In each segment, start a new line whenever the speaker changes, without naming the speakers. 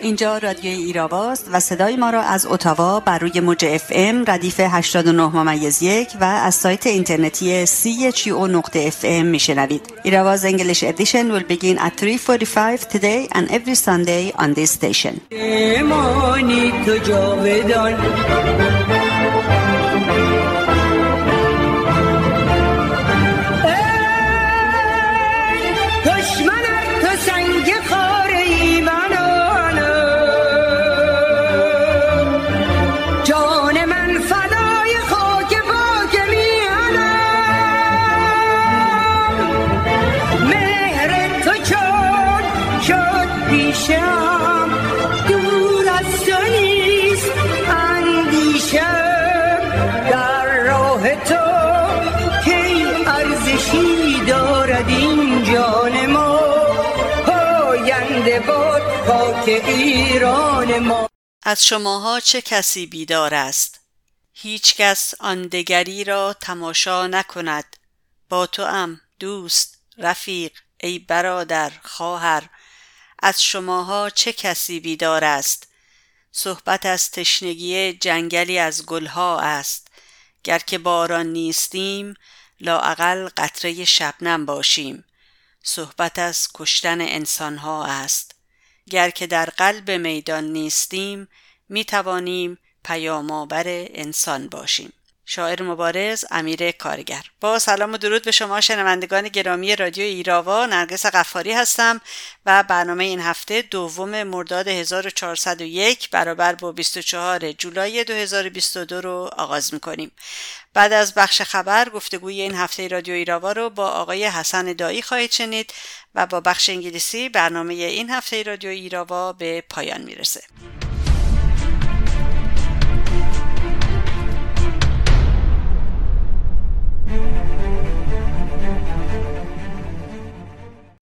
اینجا رادیوی ایراواست و صدای ما را از اتاوا بر روی موج اف ام ردیف 89 ممیز یک و از سایت اینترنتی او نقطه اف ام میشنوید. Irava's English edition will begin at 3.45 today and every Sunday on this station.
از شماها چه کسی بیدار است؟ هیچ کس آن دگری را تماشا نکند. با تو ام دوست رفیق ای برادر خواهر از شماها چه کسی بیدار است؟ صحبت از تشنگی جنگلی از گلها است. گر که باران نیستیم لااقل قطره شبنم باشیم. صحبت از کشتن انسانها است. گر که در قلب میدان نیستیم می توانیم انسان باشیم. شاعر مبارز امیر کارگر. با سلام و درود به شما شنوندگان گرامی رادیو ایراوا نرگس قفاری هستم و برنامه این هفته دوم مرداد 1401 برابر با 24 جولای 2022 رو آغاز می‌کنیم. بعد از بخش خبر گفتگوی این هفته رادیو ایراوا رو با آقای حسن دایی خواهید شنید و با بخش انگلیسی برنامه این هفته رادیو ایراوا به پایان می‌رسه.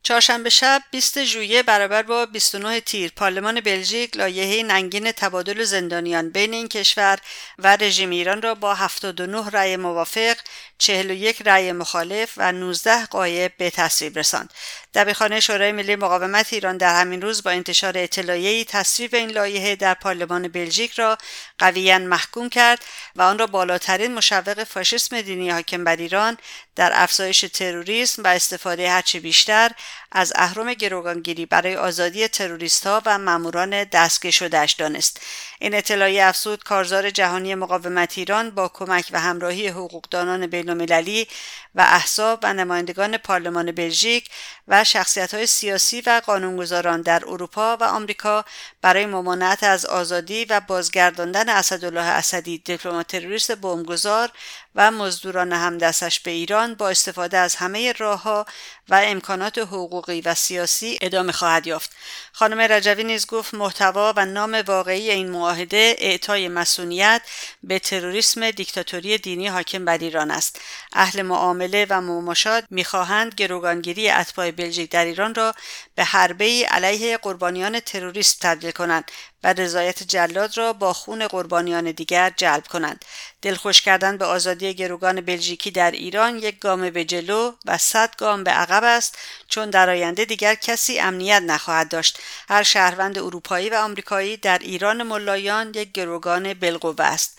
چهارشنبه شب 20 ژوئیه برابر با 29 تیر پارلمان بلژیک لایحه ننگین تبادل زندانیان بین این کشور و رژیم ایران را با 79 رأی موافق 41 رأی مخالف و 19 قایب به تصویب رساند. دبیرخانه شورای ملی مقاومت ایران در همین روز با انتشار اطلاعیه‌ای تصویب این لایحه در پارلمان بلژیک را قویا محکوم کرد و آن را بالاترین مشوق فاشیسم دینی حاکم بر ایران در افزایش تروریسم و استفاده هرچه بیشتر از اهرم گروگانگیری برای آزادی تروریست ها و ماموران دستگیر شدهش دانست. این اطلاعیه افزود کارزار جهانی مقاومت ایران با کمک و همراهی حقوقدانان بینالمللی و احزاب و نمایندگان پارلمان بلژیک و شخصیت های سیاسی و قانونگذاران در اروپا و آمریکا برای ممانعت از آزادی و بازگرداندن اسدالله اسدی دیپلمات تروریست بمبگذار و مزدوران همدستش به ایران با استفاده از همه راهها و امکانات حقوقی و سیاسی ادامه خواهد یافت. خانم رجوی نیز گفت محتوا و نام واقعی این معاهده اعطای مسئولیت به تروریسم دیکتاتوری دینی حاکم بر ایران است. اهل معامله و مماشات می‌خواهند گروگانگیری اتباع بلژیک در ایران را به حربه علیه قربانیان تروریست تبدیل کنند و رضایت جلاد را با خون قربانیان دیگر جلب کنند. دلخوش کردن به آزادی گروگان بلژیکی در ایران یک گام به جلو و صد گام به عقب است چون در آینده دیگر کسی امنیت نخواهد داشت. هر شهروند اروپایی و آمریکایی در ایران ملایان یک گروگان بالقوه است.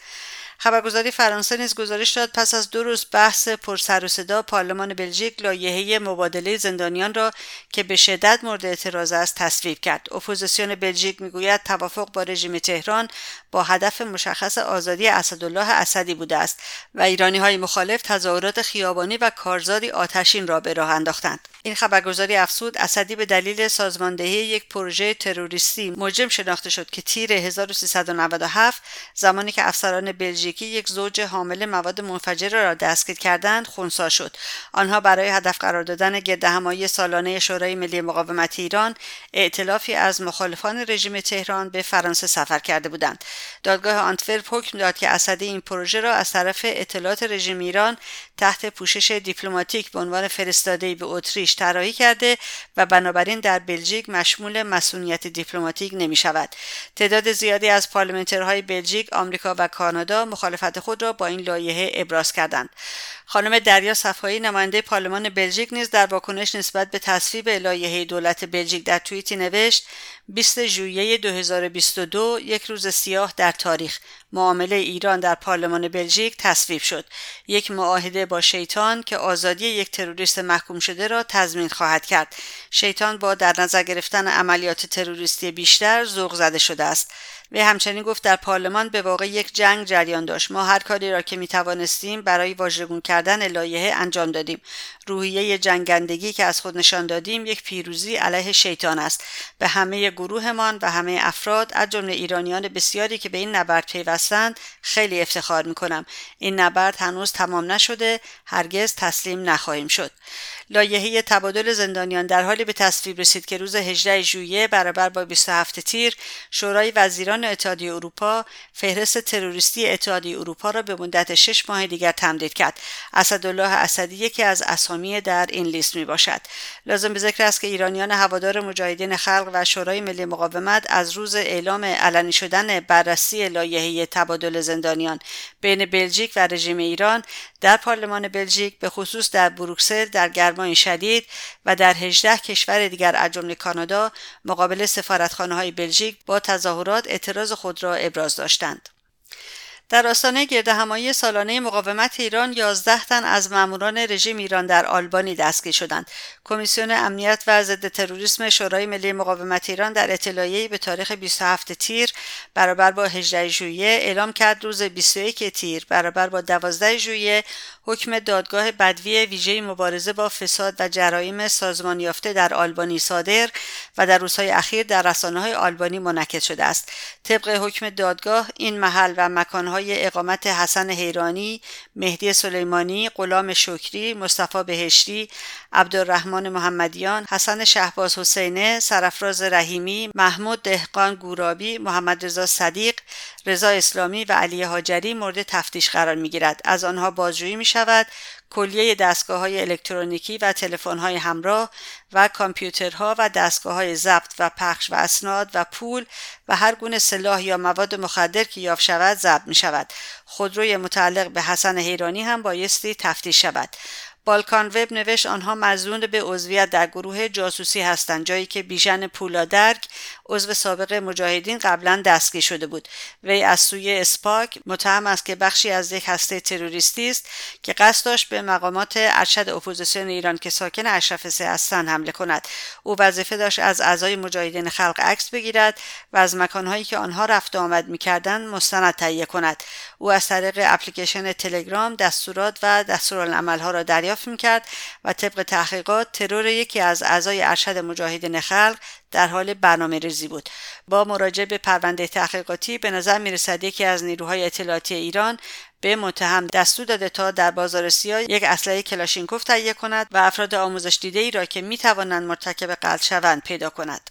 خبرگزاری فرانسه نیز گزارش داد پس از دو روز بحث پرسر و صدا پارلمان بلژیک لایحه مبادله زندانیان را که به شدت مورد اعتراض است تصویب کرد. اپوزیسیون بلژیک می‌گوید توافق با رژیم تهران با هدف مشخص آزادی اسدالله اسدی بوده است و ایرانی های مخالف تظاهرات خیابانی و کارزاری آتشین را به راه انداختند. این خبرگزاری افزود اسدی به دلیل سازماندهی یک پروژه تروریستی مجرم شناخته شد که تیر 1397 زمانی که افسران بلژیکی یک زوج حامل مواد منفجره را دستگیر کردند خونسا شد. آنها برای هدف قرار دادن گردهمایی سالانه شورای ملی مقاومت ایران ائتلافی از مخالفان رژیم تهران به فرانسه سفر کرده بودند. دادگاه آنتورپ حکم داد که اسدی این پروژه را از طرف اطلاعات رژیم ایران تحت پوشش دیپلماتیک به عنوان فرستاده به اتریش طراحی کرده و بنابراین در بلژیک مشمول مصونیت دیپلماتیک نمی شود. تعداد زیادی از پارلمانترهای بلژیک، آمریکا و کانادا مخالفت خود را با این لایحه ابراز کردند. خانم دریا صفایی نماینده پارلمان بلژیک نیز در واکنش نسبت به تصویب لایحه دولت بلژیک در توییتی نوشت 20 ژوئیه 2022 یک روز سیاه در تاریخ. معامله ایران در پارلمان بلژیک تصویب شد. یک معاهده با شیطان که آزادی یک تروریست محکوم شده را تضمین خواهد کرد. شیطان با در نظر گرفتن عملیات تروریستی بیشتر ذوق زده شده است. و همچنین گفت در پارلمان به واقع یک جنگ جریان داشت. ما هر کاری را که می توانستیم برای واژگون کردن لایحه انجام دادیم. روحیه جنگندگی که از خود نشان دادیم یک پیروزی علیه شیطان است. به همه گروهمان و همه افراد از جمله ایرانیان بسیاری که به این نبرد پیوستند خیلی افتخار می کنم این نبرد هنوز تمام نشده هرگز تسلیم نخواهیم شد. لایحه تبادل زندانیان در حالی به تصویب رسید که روز 18 ژوئیه برابر با 27 تیر شورای وزیران اتحادیه اروپا فهرست تروریستی اتحادیه اروپا را به مدت شش ماه دیگر تمدید کرد. اسدالله اسدی یکی از اسامی در این لیست می باشد لازم به ذکر است که ایرانیان هوادار مجاهدین خلق و شورای ملی مقاومت از روز اعلام علنی شدن بررسی لایحه تبادل زندانیان بین بلژیک و رژیم ایران در پارلمان بلژیک به خصوص در بروکسل در گرمای شدید و در 18 کشور دیگر از جمله کانادا مقابل سفارتخانه های بلژیک با تظاهرات اعتراض خود را ابراز داشتند. در آستانه گرد همایی سالانه مقاومت ایران 11 تن از ماموران رژیم ایران در آلبانی دستگیر شدند. کمیسیون امنیت و ضد تروریسم شورای ملی مقاومت ایران در اطلاعیه‌ای به تاریخ 27 تیر برابر با 18 ژوئیه اعلام کرد روز 21 تیر برابر با 12 ژوئیه حکم دادگاه بدوی ویژه مبارزه با فساد و جرایم سازمان یافته در آلبانی صادر و در روزهای اخیر در رسانه های آلبانی منعکس شده است. طبق حکم دادگاه این محل و مکانهای اقامت حسن حیرانی، مهدی سلیمانی، غلام شکری، مصطفی بهشتی، عبدالرحمن محمدیان، حسن شهباز حسینه، سرفراز رحیمی، محمود دهقان گورابی، محمد رضا صدیق، رضا اسلامی و علی هاجری مورد تفتیش قرار می گیرد. از آنها بازجویی می شود کلیه دستگاه های الکترونیکی و تلفن های همراه و کامپیوترها و دستگاه های ضبط و پخش و اسناد و پول و هر گونه سلاح یا مواد مخدر که یافت شود ضبط می شود. خودروی متعلق به حسن حیرانی هم بایستی تفتیش شود. بالکان وب نوشت آنها مزنون به عضویت در گروه جاسوسی هستند جایی که بیژن پولادرگ عضو سابق مجاهدین قبلا دستگیر شده بود. وی از سوی SPAK متهم است که بخشی از یک هسته تروریستی است که قصد داشت به مقامات ارشد اپوزیسیون ایران که ساکن اشرف سه هستند حمله کند. او وظیفه داشت از اعضای مجاهدین خلق عکس بگیرد و از مکانهایی که آنها رفت آمد می‌کردند مستند تهیه کند. او از طریق اپلیکیشن تلگرام دستورات و دستورالعملها را دریافت می‌کرد و طبق تحقیقات ترور یکی از اعضای ارشد مجاهدین خلق در حال برنامه ریزی بود. با مراجعه به پرونده تحقیقاتی به نظر می‌رسد یکی از نیروهای اطلاعاتی ایران به متهم دستور داده تا در بازار سیاه یک اسلحه کلاشینکوف تهیه کند و افراد آموزش دیده ای را که می توانند مرتکب قتل شوند پیدا کند.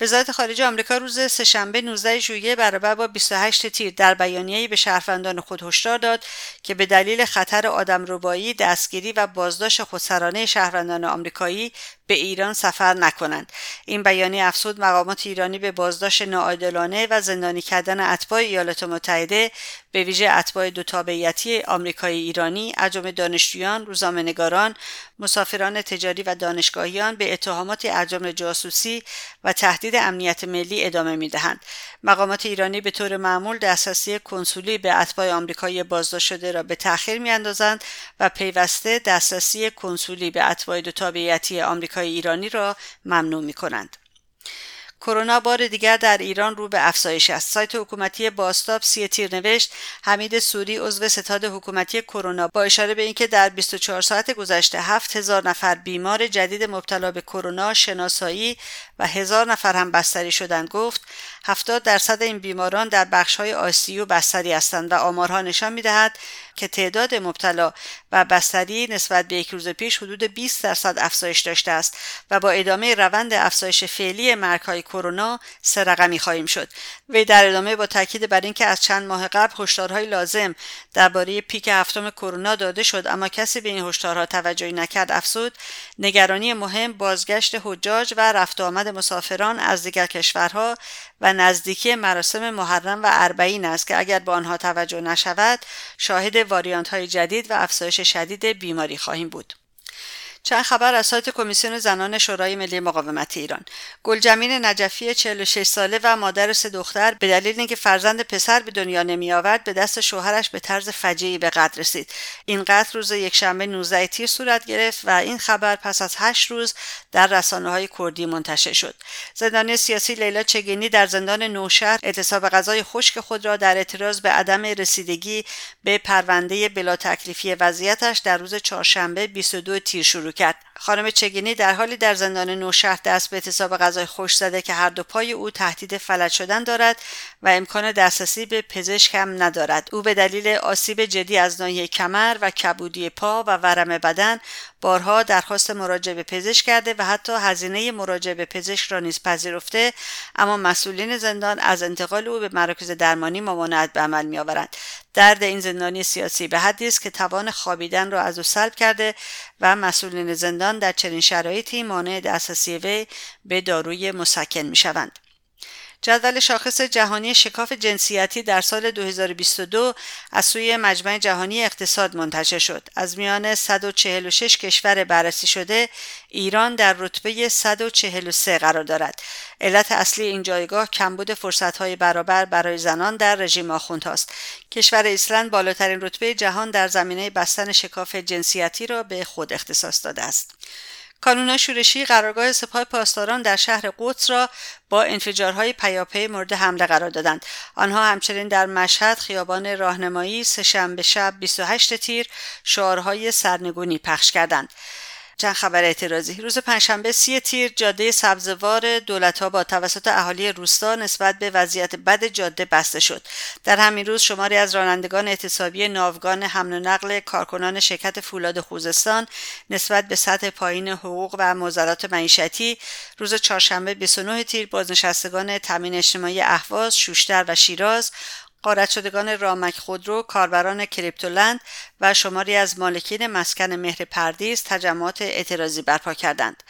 وزارت خارجه آمریکا روز سهشنبه 19 ژوئیه برابر با 28 تیر در بیانیه‌ای به شهروندان خود هشدار داد که به دلیل خطر آدمربایی، دستگیری و بازداشت خودسرانه شهروندان آمریکایی به ایران سفر نکنند. این بیانیه افزود مقامات ایرانی به بازداشت ناعادلانه و زندانی کردن اتباع ایالات متحده به ویژه اتباع دو تابعیتی آمریکایی ایرانی از دانشجویان روزنامه‌نگاران مسافران تجاری و دانشگاهیان به اتهامات از جاسوسی و تهدید امنیت ملی ادامه می‌دهند. مقامات ایرانی به طور معمول دسترسی کنسولی به اتباع آمریکایی بازداشت شده را به تأخیر میاندازند و پیوسته دسترسی کنسولی به اتباع دو تابعیتی آمریکای ایرانی را ممنوع می کنند. کرونا بار دیگر در ایران رو به افزایش است سایت حکومتی باستاب سی تیر نوشت حمید سوری عضو ستاد حکومتی کرونا با اشاره به اینکه در 24 ساعت گذشته 7000 نفر بیمار جدید مبتلا به کرونا شناسایی و هزار نفر هم بستری شدند گفت 70 درصد این بیماران در بخش های آسیو بستری هستند و آمارها نشان می‌دهد که تعداد مبتلا و بستری نسبت به یک روز پیش حدود 20 درصد افزایش داشته است و با ادامه روند افزایش فعلی مرگهای کرونا سه رقمی خواهیم شد. وی در ادامه با تاکید بر اینکه از چند ماه قبل هشدارهای لازم درباره پیک هفتم کرونا داده شد اما کسی به این هشدارها توجهی نکرد افزود نگرانی مهم بازگشت حجاج و رفت آمد مسافران از دیگر کشورها و نزدیکی مراسم محرم و اربعین است که اگر به آنها توجه نشود شاهد واریانت های جدید و افزایش شدید بیماری خواهیم بود. چند خبر از سایت کمیسیون زنان شورای ملی مقاومت ایران. گلجمین نجفی 46 ساله و مادر سه دختر به دلیل اینکه فرزند پسر به دنیا نمی آورد به دست شوهرش به طرز فجیعی به قتل رسید. این قتل روز یکشنبه 19 تیر صورت گرفت و این خبر پس از هشت روز در رسانه های کردی منتشر شد. زندانی سیاسی لیلا چگینی در زندان نوشهر اعتصاب غذای خشک خود را در اعتراض به عدم رسیدگی به پرونده بلا تکلیفی وضعیتش در روز چهارشنبه 22 تیر شروع کرد. خانم چگینی در حالی در زندان نوشهر دست به اعتصاب غذای خوش زده که هر دو پای او تهدید فلج شدن دارد و امکان دسترسی به پزشک هم ندارد. او به دلیل آسیب جدی از ناحیه کمر و کبودی پا و ورم بدن بارها درخواست مراجعه به پزشک کرده و حتی هزینه مراجعه به پزشک را نیز پذیرفته اما مسئولین زندان از انتقال او به مراکز درمانی ممانعت به عمل میآورند. درد این زندانی سیاسی به حدی است که توان خوابیدن را از او سلب کرده و مسئولین زندان در چنین شرایطی مانع دسترسی وی به داروی مسکن می شوند. جدول شاخص جهانی شکاف جنسیتی در سال 2022 از سوی مجمع جهانی اقتصاد منتشر شد. از میان 146 کشور بررسی شده، ایران در رتبه 143 قرار دارد. علت اصلی این جایگاه کمبود فرصت‌های برابر برای زنان در رژیم آخوندهاست. کشور ایسلند بالاترین رتبه جهان در زمینه بستن شکاف جنسیتی را به خود اختصاص داده است. کانونا شورشی قرارگاه سپاه پاسداران در شهر قدس را با انفجارهای پیاپی مورد حمله قرار دادند. آنها همچنین در مشهد خیابان راهنمایی سهشنبه شب 28 تیر شعارهای سرنگونی پخش کردند. چند خبر اعتراضی. روز پنجشنبه سی تیر جاده سبزوار دولت با توسط اهالی روستا نسبت به وضعیت بد جاده بسته شد. در همین روز شماری از رانندگان اعتصابی ناوگان حمل و نقل کارکنان شرکت فولاد خوزستان نسبت به سطح پایین حقوق و معضلات معیشتی روز چهارشنبه 29 تیر بازنشستگان تامین اجتماعی اهواز شوشتر و شیراز قارت شدگان رامک خودرو، کاربران کریپتولند و شماری از مالکین مسکن مهر پردیس تجمعات اعتراضی برپا کردند.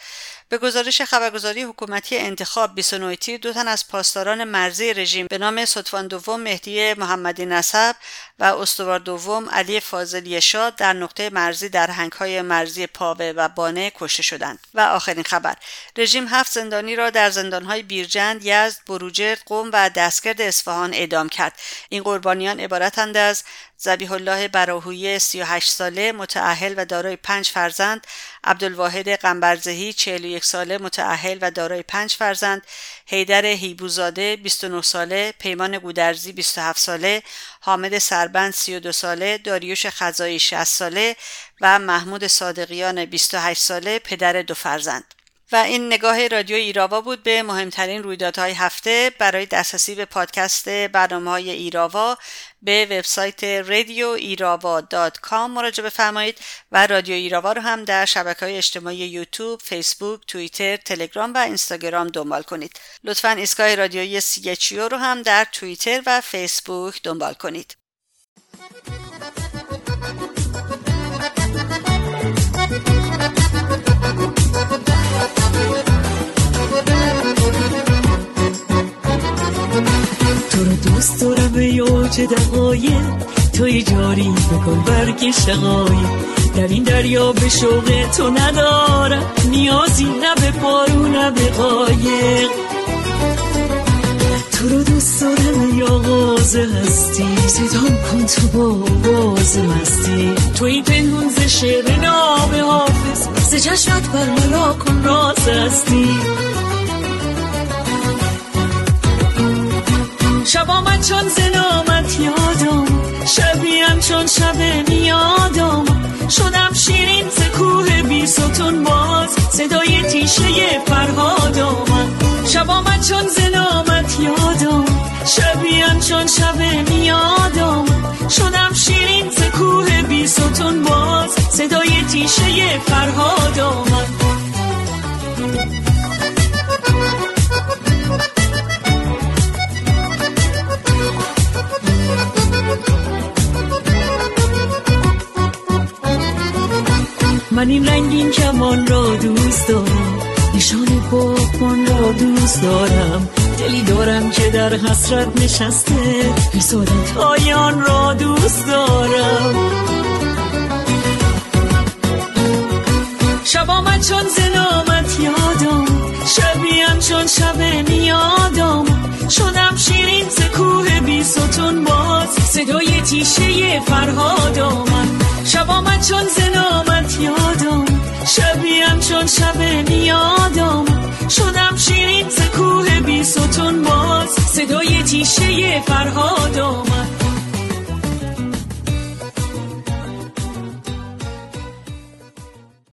به گزارش خبرگزاری حکومتی انتخاب 29 تیر دو تن از پاسداران مرزی رژیم به نام صدفان دوم مهدی محمدی نسب و استوار دوم علی فاضلی شاد در نقطه مرزی در هنگهای مرزی پاوه و بانه کشته شدند. و آخرین خبر رژیم هفت زندانی را در زندانهای بیرجند یزد بروجرد قوم و دستگرد اصفهان اعدام کرد. این قربانیان عبارتند از زبیح الله براهویی 38 ساله متعهل و دارای پنج فرزند عبدالواحد قنبرزهی 41 ساله متعهل و دارای پنج فرزند حیدر هیبوزاده 29 ساله پیمان گودرزی 27 ساله حامد سربند 32 ساله داریوش خزایی 60 ساله و محمود صادقیان 28 ساله پدر دو فرزند. و این نگاه رادیو ایراوا بود به مهمترین رویدادهای هفته. برای دسترسی به پادکست برنامه های ایراوا به وبسایت رادیو ایراوا dot com مراجعه بفرمایید و رادیو ایراوا رو هم در شبکه های اجتماعی یوتیوب، فیسبوک، توییتر، تلگرام و اینستاگرام دنبال کنید. لطفا ایستگاه رادیویی سی رو هم در توییتر و فیسبوک دنبال کنید.
تو رو دوست دارم ای اوج دقایق توی جاری بکن برگ شقایی در این دریا به شوق تو ندارم. نیازی نه به پارو نه به قایق. تو رو دوست دارم ای آغاز هستی. صدام کن تو با باز مستی. توی پنهون ز شعر ناب حافظ. ز چشمت برملا کن راز هستی. شب آمد چون زنامت یادم. شبیم چون شب میادم. شدم شیرین ز کوه بی ستون باز. صدای تیشه فرهاد آمد شب آمد چون زنامت یادم. شبیم چون شب میادم. شدم شیرین ز کوه بی ستون باز. صدای تیشه فرهاد آمد من این رنگین کمان را دوست دارم. نشان باغبان را دوست دارم. دلی دارم که در حسرت نشسته. حسادت آیان را دوست دارم. شب آمد چون زنامت یادم. شبیم چون شب میادم. شدم شیرین ز کوه بی باز. صدای تیشه فرهاد آمد شب آمد چون زنامت یادم. شبیم چون شب میادم. شدم شیرین ز کوه بی ستون باز. صدای تیشه فرهاد آمد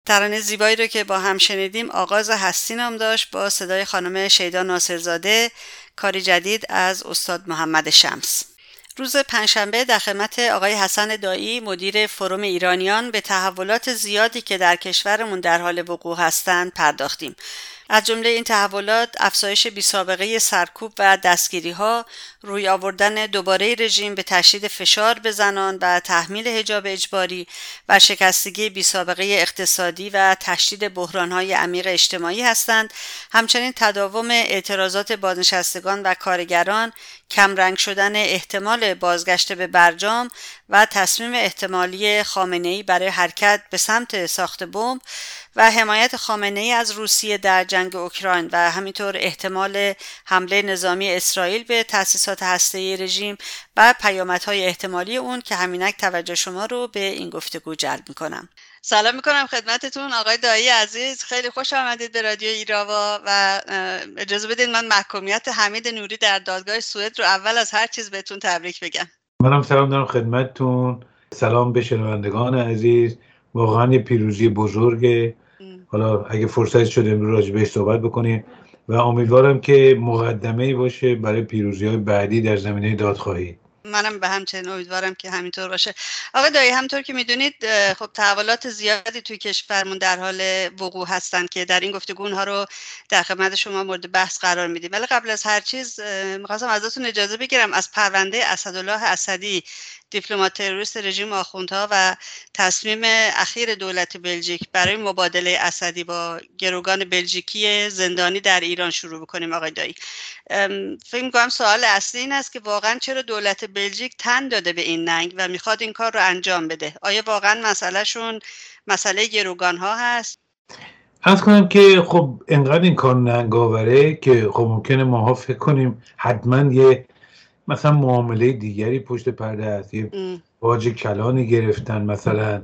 ترانه زیبایی رو که با هم شنیدیم آغاز هستی نام داشت با صدای خانم شیدا ناصرزاده کاری جدید از استاد محمد شمس. روز پنجشنبه در خدمت آقای حسن دایی مدیر فروم ایرانیان به تحولات زیادی که در کشورمون در حال وقوع هستند پرداختیم. از جمله این تحولات افزایش بیسابقه سرکوب و دستگیری ها روی آوردن دوباره رژیم به تشدید فشار به زنان و تحمیل حجاب اجباری و شکستگی بیسابقه اقتصادی و تشدید بحران های عمیق اجتماعی هستند. همچنین تداوم اعتراضات بازنشستگان و کارگران کمرنگ شدن احتمال بازگشت به برجام و تصمیم احتمالی خامنه برای حرکت به سمت ساخت بمب و حمایت خامنه ای از روسیه در جنگ اوکراین و همینطور احتمال حمله نظامی اسرائیل به تأسیسات هسته رژیم و پیامدهای احتمالی اون که همینک توجه شما رو به این گفتگو جلب می‌کنم. سلام می‌کنم خدمتتون. آقای دایی عزیز خیلی خوش آمدید به رادیو ایراوا و اجازه بدید من محکومیت حمید نوری در دادگاه سوئد رو اول از هر چیز بهتون تبریک بگم.
منم سلام دارم خدمتتون. سلام به شنوندگان عزیز. واقعا یه پیروزی بزرگه. حالا اگه فرصت شده امروز راجع بهش صحبت بکنیم. و امیدوارم که مقدمه ای باشه برای پیروزی های بعدی در زمینه دادخواهی.
منم به همچنین امیدوارم که همینطور باشه. آقای دایی همطور که می‌دونید خب تحولات زیادی توی کشورمون در حال وقوع هستند که در این گفتگو ها رو در خدمت شما مورد بحث قرار میدیم. ولی قبل از هر چیز می‌خواستم ازتون اجازه بگیرم از پرونده اسدالله اسدی دیپلمات تروریست رژیم آخوندها و تصمیم اخیر دولت بلژیک برای مبادله اسدی با گروگان بلژیکی زندانی در ایران شروع بکنیم آقای دایی. فکر می‌کنم سوال اصلی این است که واقعا چرا دولت بلژیک تن داده به این ننگ و می‌خواد این کار رو انجام بده. آیا واقعا مسئلهشون مسئله گروگان ها هست؟
از کنم که خب انقدر این کار ننگاوره که خب ممکنه ماها فکر کنیم حتما یه مثلا معامله دیگری پشت پرده است یه باج کلانی گرفتن مثلا.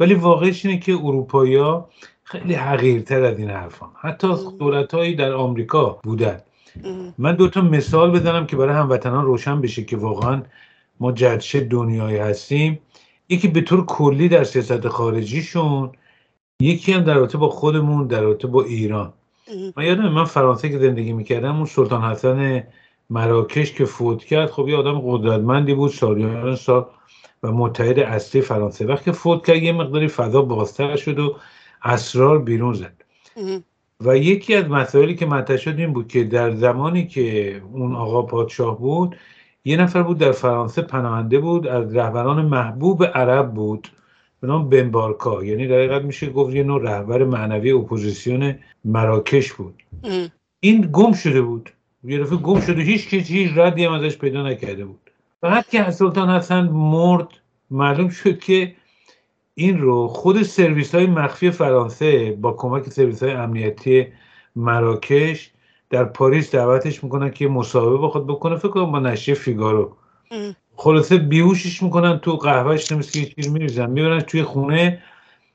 ولی واقعش اینه که اروپایی ها خیلی حقیرتر از این حرفان. حتی دولت هایی در آمریکا بودن. من دو تا مثال بزنم که برای هموطنان روشن بشه که واقعا ما جدشه دنیایی هستیم. یکی به طور کلی در سیاست خارجیشون یکی هم در رابطه با خودمون در رابطه با ایران. من یادم من فرانسه که زندگی می‌کردم اون سلطان حسن مراکش که فوت کرد خب یه آدم قدرتمندی بود سالیان سال و متحد اصلی فرانسه. وقتی فوت کرد یه مقداری فضا بازتر شد و اسرار بیرون زد. و یکی از مسائلی که مطرح شد این بود که در زمانی که اون آقا پادشاه بود یه نفر بود در فرانسه پناهنده بود از رهبران محبوب عرب بود به نام بنبارکا. یعنی در میشه گفت یه نوع رهبر معنوی اپوزیسیون مراکش بود. این گم شده بود. یه دفعه گم شده هیچ کسی هیچ ردی هم ازش پیدا نکرده بود. فقط که سلطان حسن مرد معلوم شد که این رو خود سرویس های مخفی فرانسه با کمک سرویس های امنیتی مراکش در پاریس دعوتش می‌کنن که مصاحبه با خود بکنه. فکر کنم با نشریه فیگارو. خلاصه بیهوشش می‌کنن تو قهوهش نمیشه که چیز میریزن. می‌برن توی خونه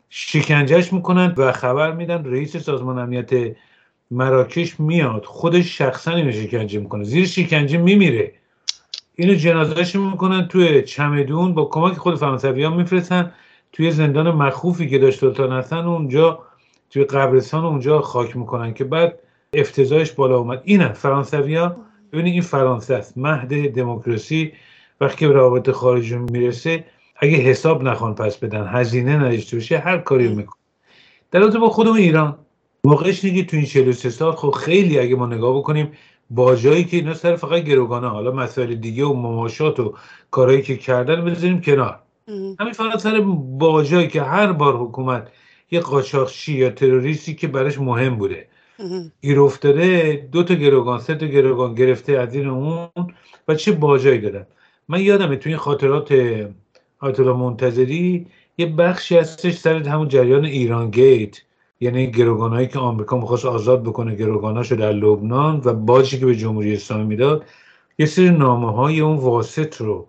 شکنجهش می‌کنن و خبر میدن رئیس سازمان امنیت مراکش میاد. خودش شخصا اینو شکنجه می‌کنه. زیر شکنجه میمیره. اینو جنازهش می‌کنن توی چمدون با کمک خود فرانسوی ها میفرستن. توی زندان مخوفی که داشت سلطان اونجا توی قبرستان اونجا خاک می‌کنن که بعد افتضاحش بالا اومد. اینه فرانسوی ها ببینید این فرانسه است. مهد دموکراسی وقتی به روابط خارجی می‌رسه اگه حساب نخوان پس بدن هزینه نداشته باشه هر کاری می‌کنه. در با خودمون ایران واقعش اینه تو این 43 سال خب خیلی اگه ما نگاه بکنیم با جایی که اینا سر فقط گروگانه حالا مسائل دیگه و مماشات و کارهایی که کردن بذاریم کنار. همین فقط سر با جایی که هر بار حکومت یه قاچاقچی یا تروریستی که براش مهم بوده. گیر افتاده دو تا گروگان سه تا گروگان گرفته از این اون و چه باجایی دادن. من یادمه توی این خاطرات آیت منتظری یه بخشی هستش سر همون جریان ایران گیت. یعنی گروگانهایی که آمریکا می‌خواست آزاد بکنه گروگاناشو در لبنان و باجی که به جمهوری اسلامی می‌داد یه سری نامه های اون واسط رو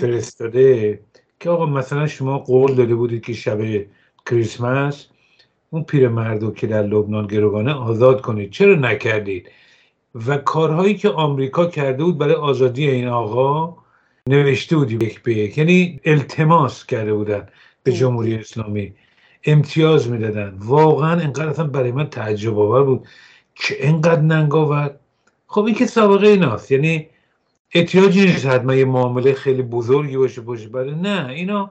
فرستاده. که آقا مثلا شما قول داده بودید که شب کریسمس اون پیرمردو که در لبنان گروگانه آزاد کنید. چرا نکردید؟ و کارهایی که آمریکا کرده بود برای آزادی این آقا نوشته بودی یک به یک. یعنی التماس کرده بودن به جمهوری اسلامی. امتیاز می‌دادن. واقعا اینقدر اصلا برای من تعجب آور بود که اینقدر ننگ آورد خب این که سابقه ایناست. یعنی احتیاجی نیست حتما یه معامله خیلی بزرگی باشه باشه. برای نه. اینا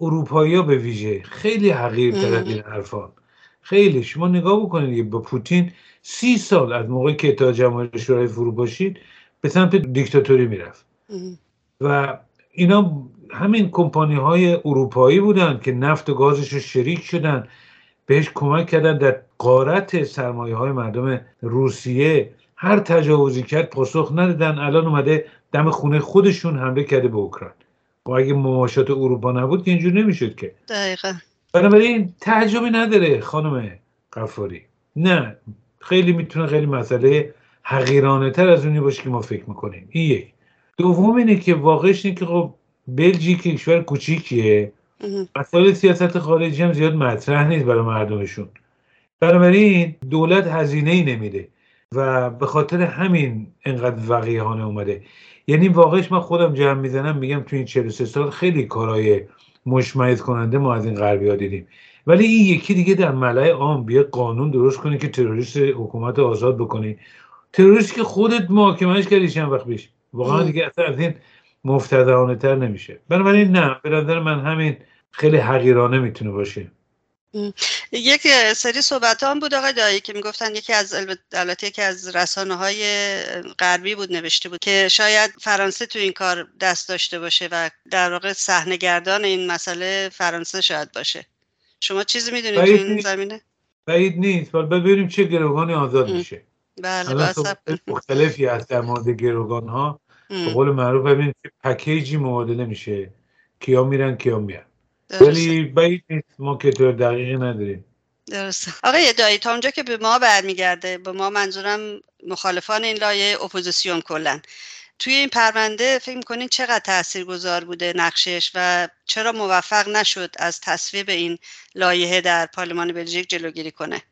اروپایی ها به ویژه خیلی حقیر تر این حرفان خیلی. شما نگاه بکنید با پوتین سی سال از موقعی که اتحاد جماهیر شورای باشید به سمت دیکتاتوری می‌رفت. و اینا همین کمپانی های اروپایی بودن که نفت و گازش رو شریک شدن بهش کمک کردن در قارت سرمایه های مردم روسیه هر تجاوزی کرد پاسخ ندادن. الان اومده دم خونه خودشون حمله کرده به اوکراین. و خب اگه مماشات اروپا نبود که اینجور نمی‌شد که.
دقیقا.
بنابراین تعجبی نداره خانم قفاری نه خیلی می‌تونه خیلی مسئله حقیرانه تر از اونی باشه که ما فکر می‌کنیم. این یک. دوم اینه که واقعش اینه که خب بلژیک کشور کوچیکیه. مسائل سیاست خارجی هم زیاد مطرح نیست برای مردمشون. بنابراین دولت هزینه ای نمیده. و به خاطر همین انقدر وقیهانه اومده. یعنی واقعش من خودم جمع می‌زنم میگم تو این 43 سال خیلی کارهای مشمعز کننده ما از این غربی ها دیدیم. ولی این یکی دیگه در ملای عام بیا قانون درست کنه که تروریست حکومت آزاد بکنی تروریست که خودت محاکمهش کردی چند وقت پیش. واقعا دیگه اصلا از این مفتدانه تر نمیشه. بنابراین نه به نظر من همین خیلی حقیرانه می‌تونه باشه.
یک سری صحبت هم بود آقای دایی که می‌گفتن یکی از البته یکی از رسانه های غربی بود نوشته بود که شاید فرانسه تو این کار دست داشته باشه و در واقع صحنه‌گردان این مسئله فرانسه شاید باشه. شما چیزی می‌دونید تو این زمینه؟
بعید نیست. ولی ببینیم چه گروگانی آزاد میشه.
بله
مختلفی هست در مورد گروگان ها به قول معروف ببینید پکیجی معامله میشه. کیا میرن کیا میان. ولی بعید نیست ما اطلاع دقیقی نداریم.
درسته. آقای دایی تا اونجا که به ما برمیگرده به ما منظورم مخالفان این لایحه اپوزیسیون کلا توی این پرونده فکر می‌کنین چقدر تأثیر گذار بوده نقشش و چرا موفق نشد از تصویب این لایحه در پارلمان بلژیک جلوگیری کنه؟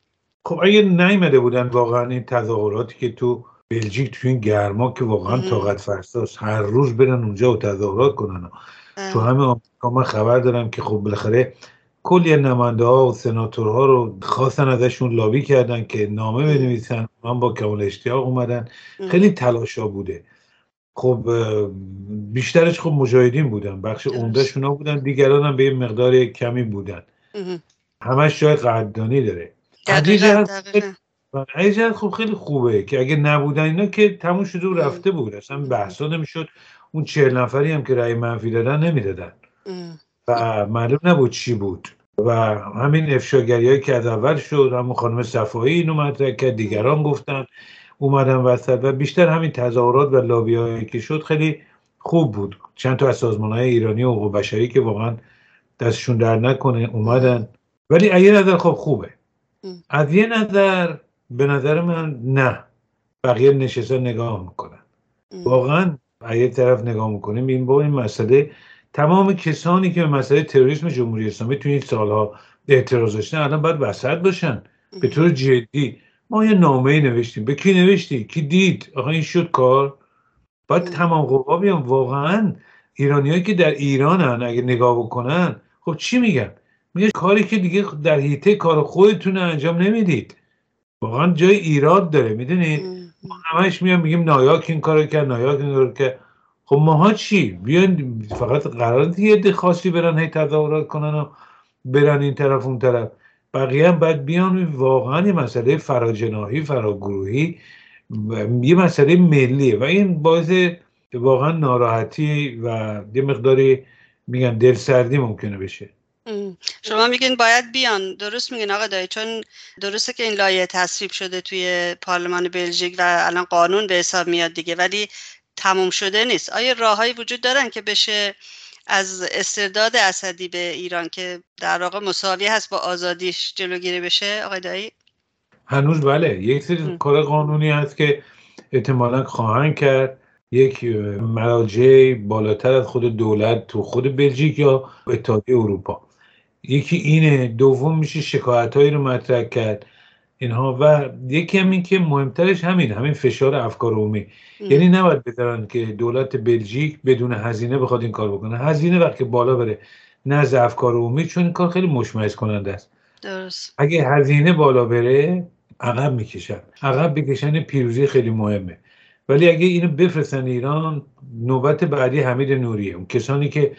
خب اگه نیمده بودن واقعا این تظاهراتی که تو بلژیک تو این گرما که واقعا طاقت فرساست هر روز برن اونجا و تظاهرات کنن. تو همه آمریکا من خبر دارم که خب بالاخره کلی نماینده ها و سناتورها رو خواستن ازشون لابی کردن که نامه بنویسن. من با کمال اشتیاق اومدن. خیلی تلاشا بوده. خب بیشترش خب مجاهدین بودن. بخش عمدهشون ها بودن. دیگران هم به یه مقدار کمی بودن. همش جای قدردانی داره. عجیب خب خیلی خوبه که اگه نبودن اینا که تموم شده و رفته بود. اصلا بحثا نمی‌شد. اون چهل نفری هم که رأی منفی دادن نمی‌دادن. و معلوم نبود چی بود. و همین افشاگری که از اول شد همون خانم صفایی اینو مطرح کرد دیگران گفتن اومدن وسط و بیشتر همین تظاهرات و لابی که شد خیلی خوب بود. چند تا از سازمان های ایرانی و حقوق بشری که واقعا دستشون در نکنه اومدن. ولی از یه نظر خب خوبه. از یه نظر به نظر من نه. بقیه نشسته نگاه می‌کنن. واقعا یه طرف نگاه می‌کنیم این با این مسئله تمام کسانی که به مسئله تروریسم جمهوری اسلامی توی این سالها اعتراض داشتن الان باید وسط باشن. به طور جدی. ما یه نامه نوشتیم. به کی نوشتی؟ کی دید؟ آقا این شد کار. باید تمام قوا بیان. واقعا ایرانیایی که در ایرانن اگه نگاه بکنن خب چی میگن؟ میگه کاری که دیگه در حیطه کار خودتون انجام نمی‌دید. واقعا جای ایراد داره می‌دونید؟ همش میام میگیم نایاک این کارو کرد نایاک این کارو کرد. خب ماها چی؟ بیان فقط قرار یه خاصی برن هی تظاهرات کنن و برن این طرف اون طرف. بقیه هم باید بیان. واقعا یه مسئله فراجناهی فراگروهی یه مسئله ملیه و این باعث واقعا ناراحتی و یه مقداری میگن دلسردی ممکنه بشه.
شما میگین باید بیان. درست میگین آقا دایی. چون درسته که این لایه تصویب شده توی پارلمان بلژیک و الان قانون به حساب میاد دیگه ولی تموم شده نیست. آیا راههایی وجود دارن که بشه از استرداد اسدی به ایران که در واقع مساوی هست با آزادیش جلوگیری بشه آقای دایی؟
هنوز بله. یک سری کار قانونی هست که احتمالا خواهند کرد. یک مراجع بالاتر از خود دولت تو خود بلژیک یا اتحادیه اروپا. یکی اینه دوم میشه شکایت هایی رو مطرح کرد. اینها و یکی هم این که مهمترش همین همین فشار افکار عمومی. یعنی نباید بذارن که دولت بلژیک بدون هزینه بخواد این کار بکنه. هزینه وقتی بالا بره نزد افکار عمومی چون این کار خیلی مشمئز کننده است.
درست.
اگه هزینه بالا بره عقب می‌کشن. عقب بکشن پیروزی خیلی مهمه. ولی اگه اینو بفرستن ایران نوبت بعدی حمید نوریه اون کسانی که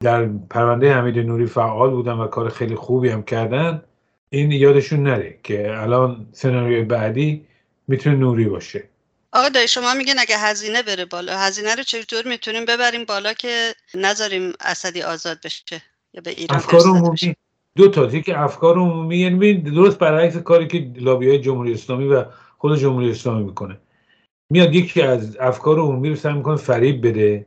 در پرونده حمید نوری فعال بودن و کار خیلی خوبی هم کردن این یادشون نره که الان سناریوی بعدی می‌تونه نوری باشه.
آقا دایی شما میگن اگه هزینه بره بالا هزینه رو چطور می‌تونیم ببریم بالا که نذاریم اسدی آزاد بشه یا به ایران
افکار عمومی. دو تا که افکار عمومی یعنی درست برعکس کاری که لابی های جمهوری اسلامی و خود جمهوری اسلامی می‌کنه. میاد یکی از افکار عمومی رو سعی می‌کنه فریب بده.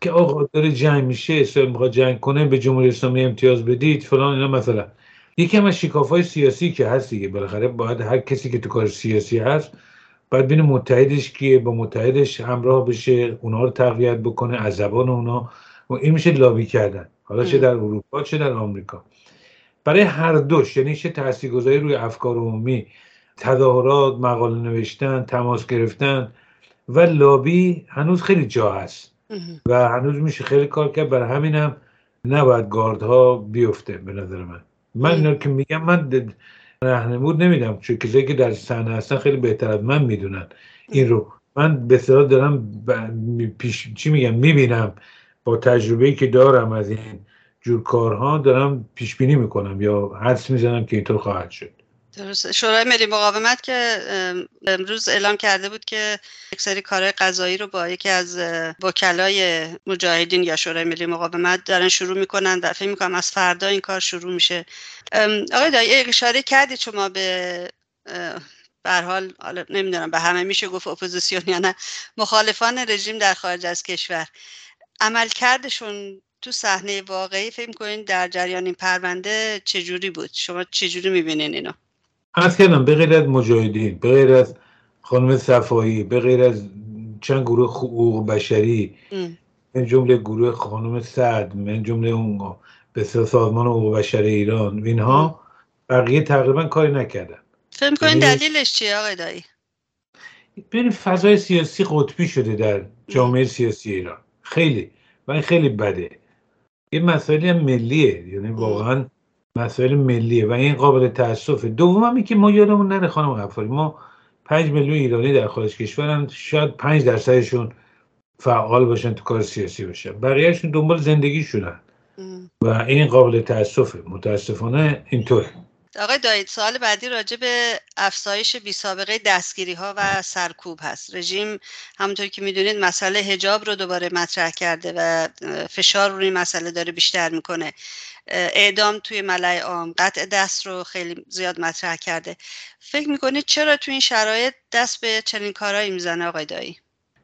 که آقا داره جنگ میشه اسرائیل می‌خواد جنگ کنه به جمهوری اسلامی امتیاز بدید فلان اینا مثلا. یکی هم از شکاف سیاسی که هست دیگه بالاخره باید هر کسی که تو کار سیاسی هست باید بین متحدش که با متحدش همراه بشه اونا رو تقویت بکنه از زبان اونا. و این میشه لابی کردن. حالا چه در اروپا چه در آمریکا. برای هر دوش یعنی چه تاثیرگذاری روی افکار عمومی تظاهرات مقاله نوشتن تماس گرفتن. و لابی هنوز خیلی جا هست. و هنوز میشه خیلی کار کرد. برای همینم نباید گاردها بیفته به نظر من. من اینا که میگم من رهنمود نمیدم چون کسایی که در صحنه هستن خیلی بهتر از من می‌دونن این رو. من به دارم پیش چی میگم؟ می‌بینم با تجربه که دارم از این جور کارها دارم پیش بینی می‌کنم یا حدس می‌زنم که اینطور خواهد شد.
شورای ملی مقاومت که امروز اعلام کرده بود که یک سری کارهای قضایی رو با یکی از وکلای مجاهدین یا شورای ملی مقاومت دارن شروع می‌کنن در فکر می‌کنم از فردا این کار شروع میشه. آقای دایی اشاره کردید شما به بر حال نمی‌دونم به همه میشه گفت اپوزیسیون یا نه. مخالفان رژیم در خارج از کشور. عملکردشون تو صحنه واقعی فکر کنین در جریان این پرونده چجوری بود؟ شما چجوری می‌بینین اینو؟
از کردم به غیر از مجاهدین به غیر از خانم صفایی به غیر از چند گروه حقوق بشری من جمله گروه خانم سعد من جمله اون به سازمان حقوق بشر ایران اینها بقیه تقریبا کاری نکردن.
فکر کنین یعنی دلیلش چیه آقای دایی؟
ببین فضای سیاسی قطبی شده در جامعه سیاسی ایران. خیلی و این خیلی بده. یه مسئله ملیه. یعنی واقعا مسائل ملیه و این قابل تاسفه دوم هم که ما یادمون نره خانم غفاری ما پنج میلیون ایرانی در خارج کشورن شاید پنج درصدشون فعال باشن تو کار سیاسی باشن. بقیهشون دنبال زندگی شدن و این قابل تاسفه متاسفانه اینطوره.
آقای دایید سوال بعدی راجع به افزایش بی سابقه دستگیری ها و سرکوب هست. رژیم همونطور که می‌دونید مسئله هجاب رو دوباره مطرح کرده و فشار روی مسئله داره بیشتر می‌کنه. اعدام توی ملع عام قطع دست رو خیلی زیاد مطرح کرده. فکر می‌کنید چرا توی این شرایط دست به چنین کارهایی می‌زنه آقای دایی؟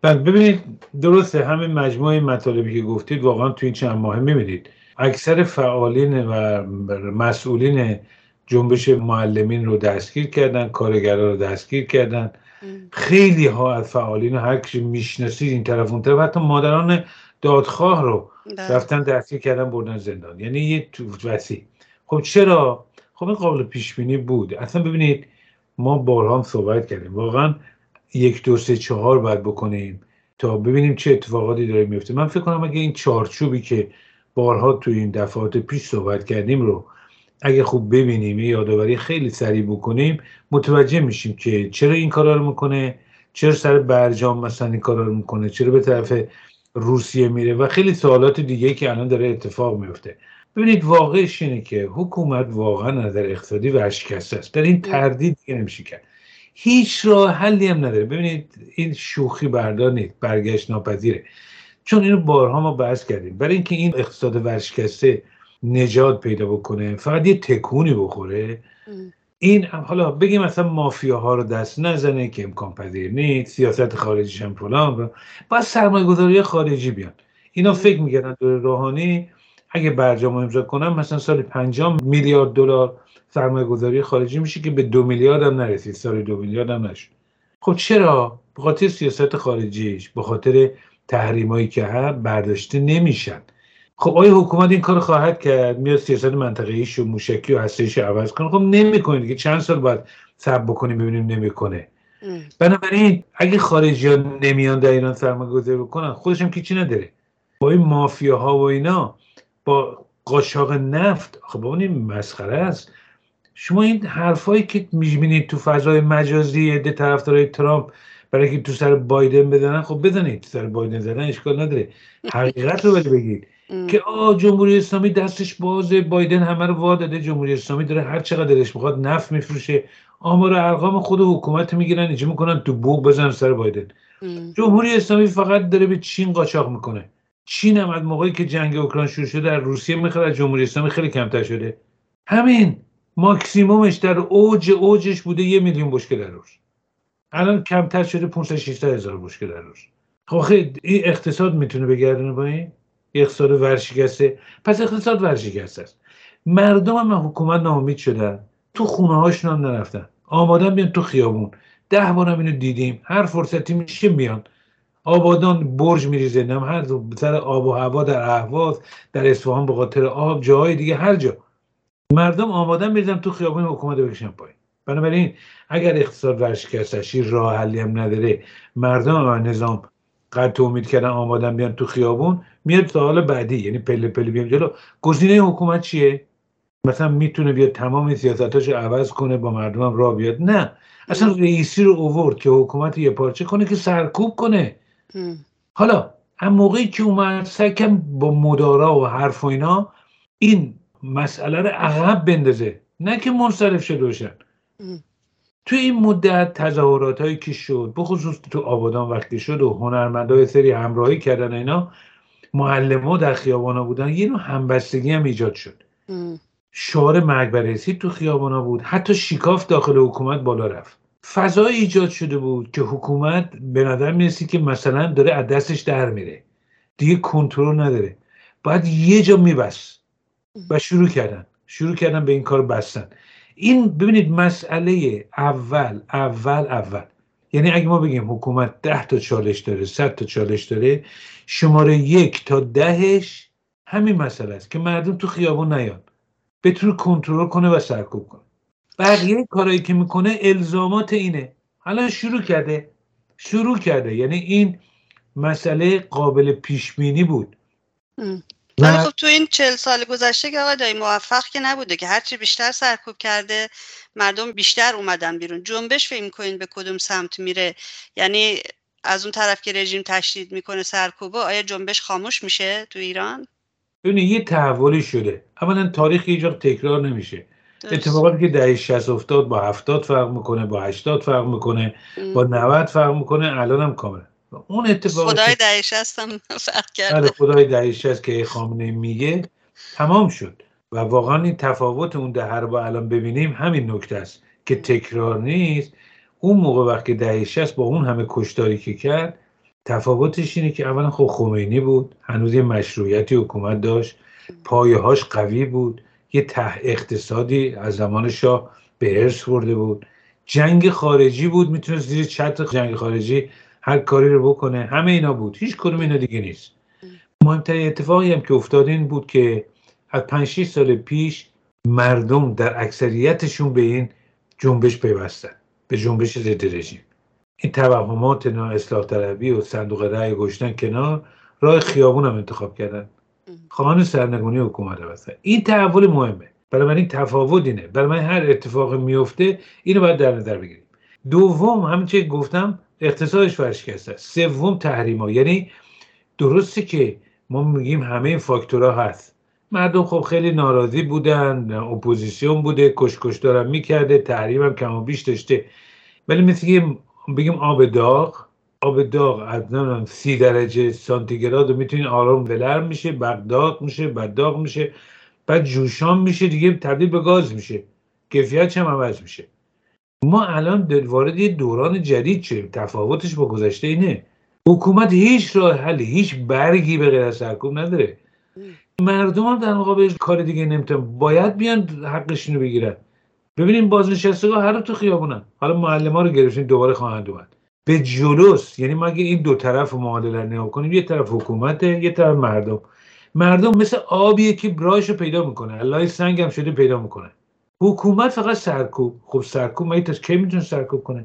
بله ببینید درسته همین مجموعه مطالبی که گفتید واقعا توی این چند ماه می‌بینید. اکثر فعالین و مسئولین جنبش معلمین رو دستگیر کردن کارگرا رو دستگیر کردن. خیلی ها از فعالین هر کسی می‌شناسید این طرف اون طرف حتی مادران دادخواه رو بله. رفتن دستگیر کردن بردن زندان. یعنی یه وسیع خب چرا؟ خب این قابل پیش بینی بود. اصلا ببینید ما بارها هم صحبت کردیم. واقعا یک دو سه چهار باید بکنیم تا ببینیم چه اتفاقاتی داره میفته. من فکر کنم اگه این چارچوبی که بارها تو این دفعات پیش صحبت کردیم رو اگه خوب ببینیم یه یادآوری خیلی سریع بکنیم متوجه میشیم که چرا این کارا رو می‌کنه چرا سر برجام مثلا این کارا رو می‌کنه چرا به طرف روسیه میره و خیلی سوالات دیگه که الان داره اتفاق میفته. ببینید واقعش اینه که حکومت واقعا نظر اقتصادی ورشکسته است. در این تردید دیگه نمیشه کرد. هیچ راه حلی هم نداره. ببینید این شوخی بردار برگشت ناپذیره. چون اینو بارها ما بحث کردیم. برای اینکه این اقتصاد ورشکسته نجات پیدا بکنه فقط یه تکونی بخوره این حالا بگیم مثلا مافیاها رو دست نزنه که امکان پذیر نیست سیاست خارجیش هم فلان باید سرمایه گذاری خارجی بیان. اینا فکر می‌کردن دور روحانی اگه برجام امضا کنم مثلا سال 5 میلیارد دلار سرمایه گذاری خارجی میشه که به دو میلیارد هم نرسید سال دو میلیارد هم نشد خب چرا؟ به خاطر سیاست خارجیش به خاطر تحریمایی که هست برداشته نمیشن. خب آیا حکومت این کار خواهد کرد؟ میاد سیاست منطقه و موشکی و هسته‌ایش عوض کنه. خب نمی‌کنه دیگه. چند سال باید صبر بکنیم ببینیم نمی‌کنه. بنابراین اگه خارجی ها نمیان در ایران سرمایه گذاری بکنن خودشم که چی نداره. با این مافیاها و اینا با قاچاق نفت خب این مسخره است. شما این حرفایی که می‌بینید تو فضای مجازی عده طرفدارای ترامپ برای که تو سر بایدن بزنن خب بزنید. تو سر بایدن زدن اشکال نداره. حقیقت رو ولی که آ جمهوری اسلامی دستش بازه بایدن همه رو وا داده. جمهوری اسلامی داره هر چقدر دلش می‌خواد نفت میفروشه. آمار ارقام خود حکومت می‌گیرن اینجا می‌کنن تو بوق بزن سر بایدن. جمهوری اسلامی فقط داره به چین قاچاق می‌کنه. چین هم از موقعی که جنگ اوکراین شروع شده در روسیه می‌خواد از جمهوری اسلامی خیلی کمتر شده. همین ماکسیمومش در اوج اوجش بوده یه میلیون بشکه در روز. الان کمتر شده 500 600 هزار بشکه در روز. خب این اقتصاد می‌تونه بگردونه با این؟ اقتصاد ورشکسته. پس اقتصاد ورشکسته است. مردم هم حکومت ناامید شدن. تو خونه هاشون هم نرفتن. آمادن بیان تو خیابون. ده بارم اینو دیدیم. هر فرصتی میشه میان. آبادان برج میریزه. نم هر سر آب و هوا در اهواز در اصفهان به خاطر آب جاهای دیگه هر جا. مردم آمادن میریزن تو خیابون حکومت بکشن پایین. بنابراین اگر اقتصاد ورشکستشی راه حلی هم نداره. مردم و نظام قد امید کردن آمادن بیان تو خیابون میاد سوال بعدی یعنی پله پله بیام جلو. گزینه حکومت چیه؟ مثلا می‌تونه بیاد تمام سیاستاشو عوض کنه با مردمم راه بیاد؟ نه. اصلا رئیسی رو اوورد که حکومت یه پارچه کنه که سرکوب کنه. حالا هم موقعی که اومد سکم با مدارا و حرف و اینا این مسئله رو عقب بندازه. نه که منصرف شده باشن. تو این مدت تظاهرات هایی که شد بخصوص تو آبادان وقتی شد و هنرمندای سری همراهی کردن اینا معلم در خیابانا بودن یه نوع همبستگی هم ایجاد شد. شعار مرگ بررسی تو خیابانا بود. حتی شیکاف داخل حکومت بالا رفت. فضای ایجاد شده بود که حکومت به نظر می‌رسید که مثلا داره از دستش در میره. دیگه کنترل نداره. باید یه جا میبست و شروع کردن. شروع کردن به این کار بستن. این ببینید مسئله اول اول اول. یعنی اگه ما بگیم حکومت ده تا چالش داره صد تا چالش داره شماره یک تا دهش همین مسئله است که مردم تو خیابون نیان. بتونه کنترل کنه و سرکوب کنه. بقیه کارهایی که می‌کنه الزامات اینه. حالا شروع کرده. شروع کرده. یعنی این مسئله قابل پیش بینی بود
ولی خب تو این چل سال گذشته که آقای دایی موفق که نبوده که هرچی بیشتر سرکوب کرده مردم بیشتر اومدن بیرون. جنبش فکر می‌کنین به کدوم سمت میره؟ یعنی از اون طرف که رژیم تشدید می‌کنه سرکوبه آیا جنبش خاموش میشه تو ایران؟
ببینید یه تحولی شده. اولا تاریخ هیچ تکرار نمیشه. اتفاقاتی که دهه 60 افتاد با 70 فرق می‌کنه با 80 فرق می‌کنه با 90 فرق می‌کنه الان هم کامل اون اتفاق
خدای 60 هم فرق کرده.
بله، خدای دهه 60 که خامنه میگه تمام شد. و واقعا این تفاوت اون دهه رو با الان ببینیم همین نکته است که تکرار نیست. اون موقع وقتی دهه 60 با اون همه کشتاری که کرد تفاوتش اینه که اولا خب خمینی بود هنوز یه مشروعیتی حکومت داشت پایه‌هاش قوی بود یه ته اقتصادی از زمان شاه به ارث برده بود. جنگ خارجی بود می‌تونست زیر چتر جنگ خارجی هر کاری رو بکنه. همه اینا بود. هیچ کدوم اینا دیگه نیست. مهمترین اتفاقی هم که افتاد این بود که از 5 سال پیش مردم در اکثریتشون به این جنبش پیوستن. به جنبش ضد رژیم. این توهمات نا اصلاح طلبی و صندوق رأی گشتن کنار راه خیابون هم انتخاب کردن. خواهان سرنگونی حکومت هستن این تحول مهمه. برای من این تفاوت اینه. برای من هر اتفاق میفته اینو باید در نظر بگیریم. دوم همین گفتم اقتصادش ورشکسته است سوم تحریما. یعنی درسته که ما میگیم همه این فاکتورها هست. مردم خب خیلی ناراضی بودن اپوزیسیون بوده کوشش داره می‌کرده تحریم هم کم و بیش داشته. ولی مثل بگیم آب داغ آب داغ از سی درجه سانتیگراد رو می‌تونین آرام ولر میشه بعد داغ میشه بعد داغ میشه بعد جوشان میشه دیگه تبدیل به گاز میشه. کیفیت هم عوض میشه. ما الان وارد یه دوران جدید شدیم. تفاوتش با گذشته اینه. حکومت هیچ راه حلی هیچ برگی به غیر از سرکوب نداره. مردم هم در مقابل کار دیگه نمی‌تونن. باید بیان حقشونو بگیرن. ببینیم بازنشستگاه هر تو خیابونن. حالا معلم ها رو گرفتیم دوباره خواهند اومد. به جلوس یعنی ما اگه این دو طرف معادله نگاه کنیم یه طرف حکومته یه طرف مردم. مردم مثل آبیه که راهش رو پیدا می‌کنه الله سنگ هم شده پیدا می‌کنه حکومت فقط سرکوب. خب سرکوب مگه تا کی می‌تونه سرکوب کنه؟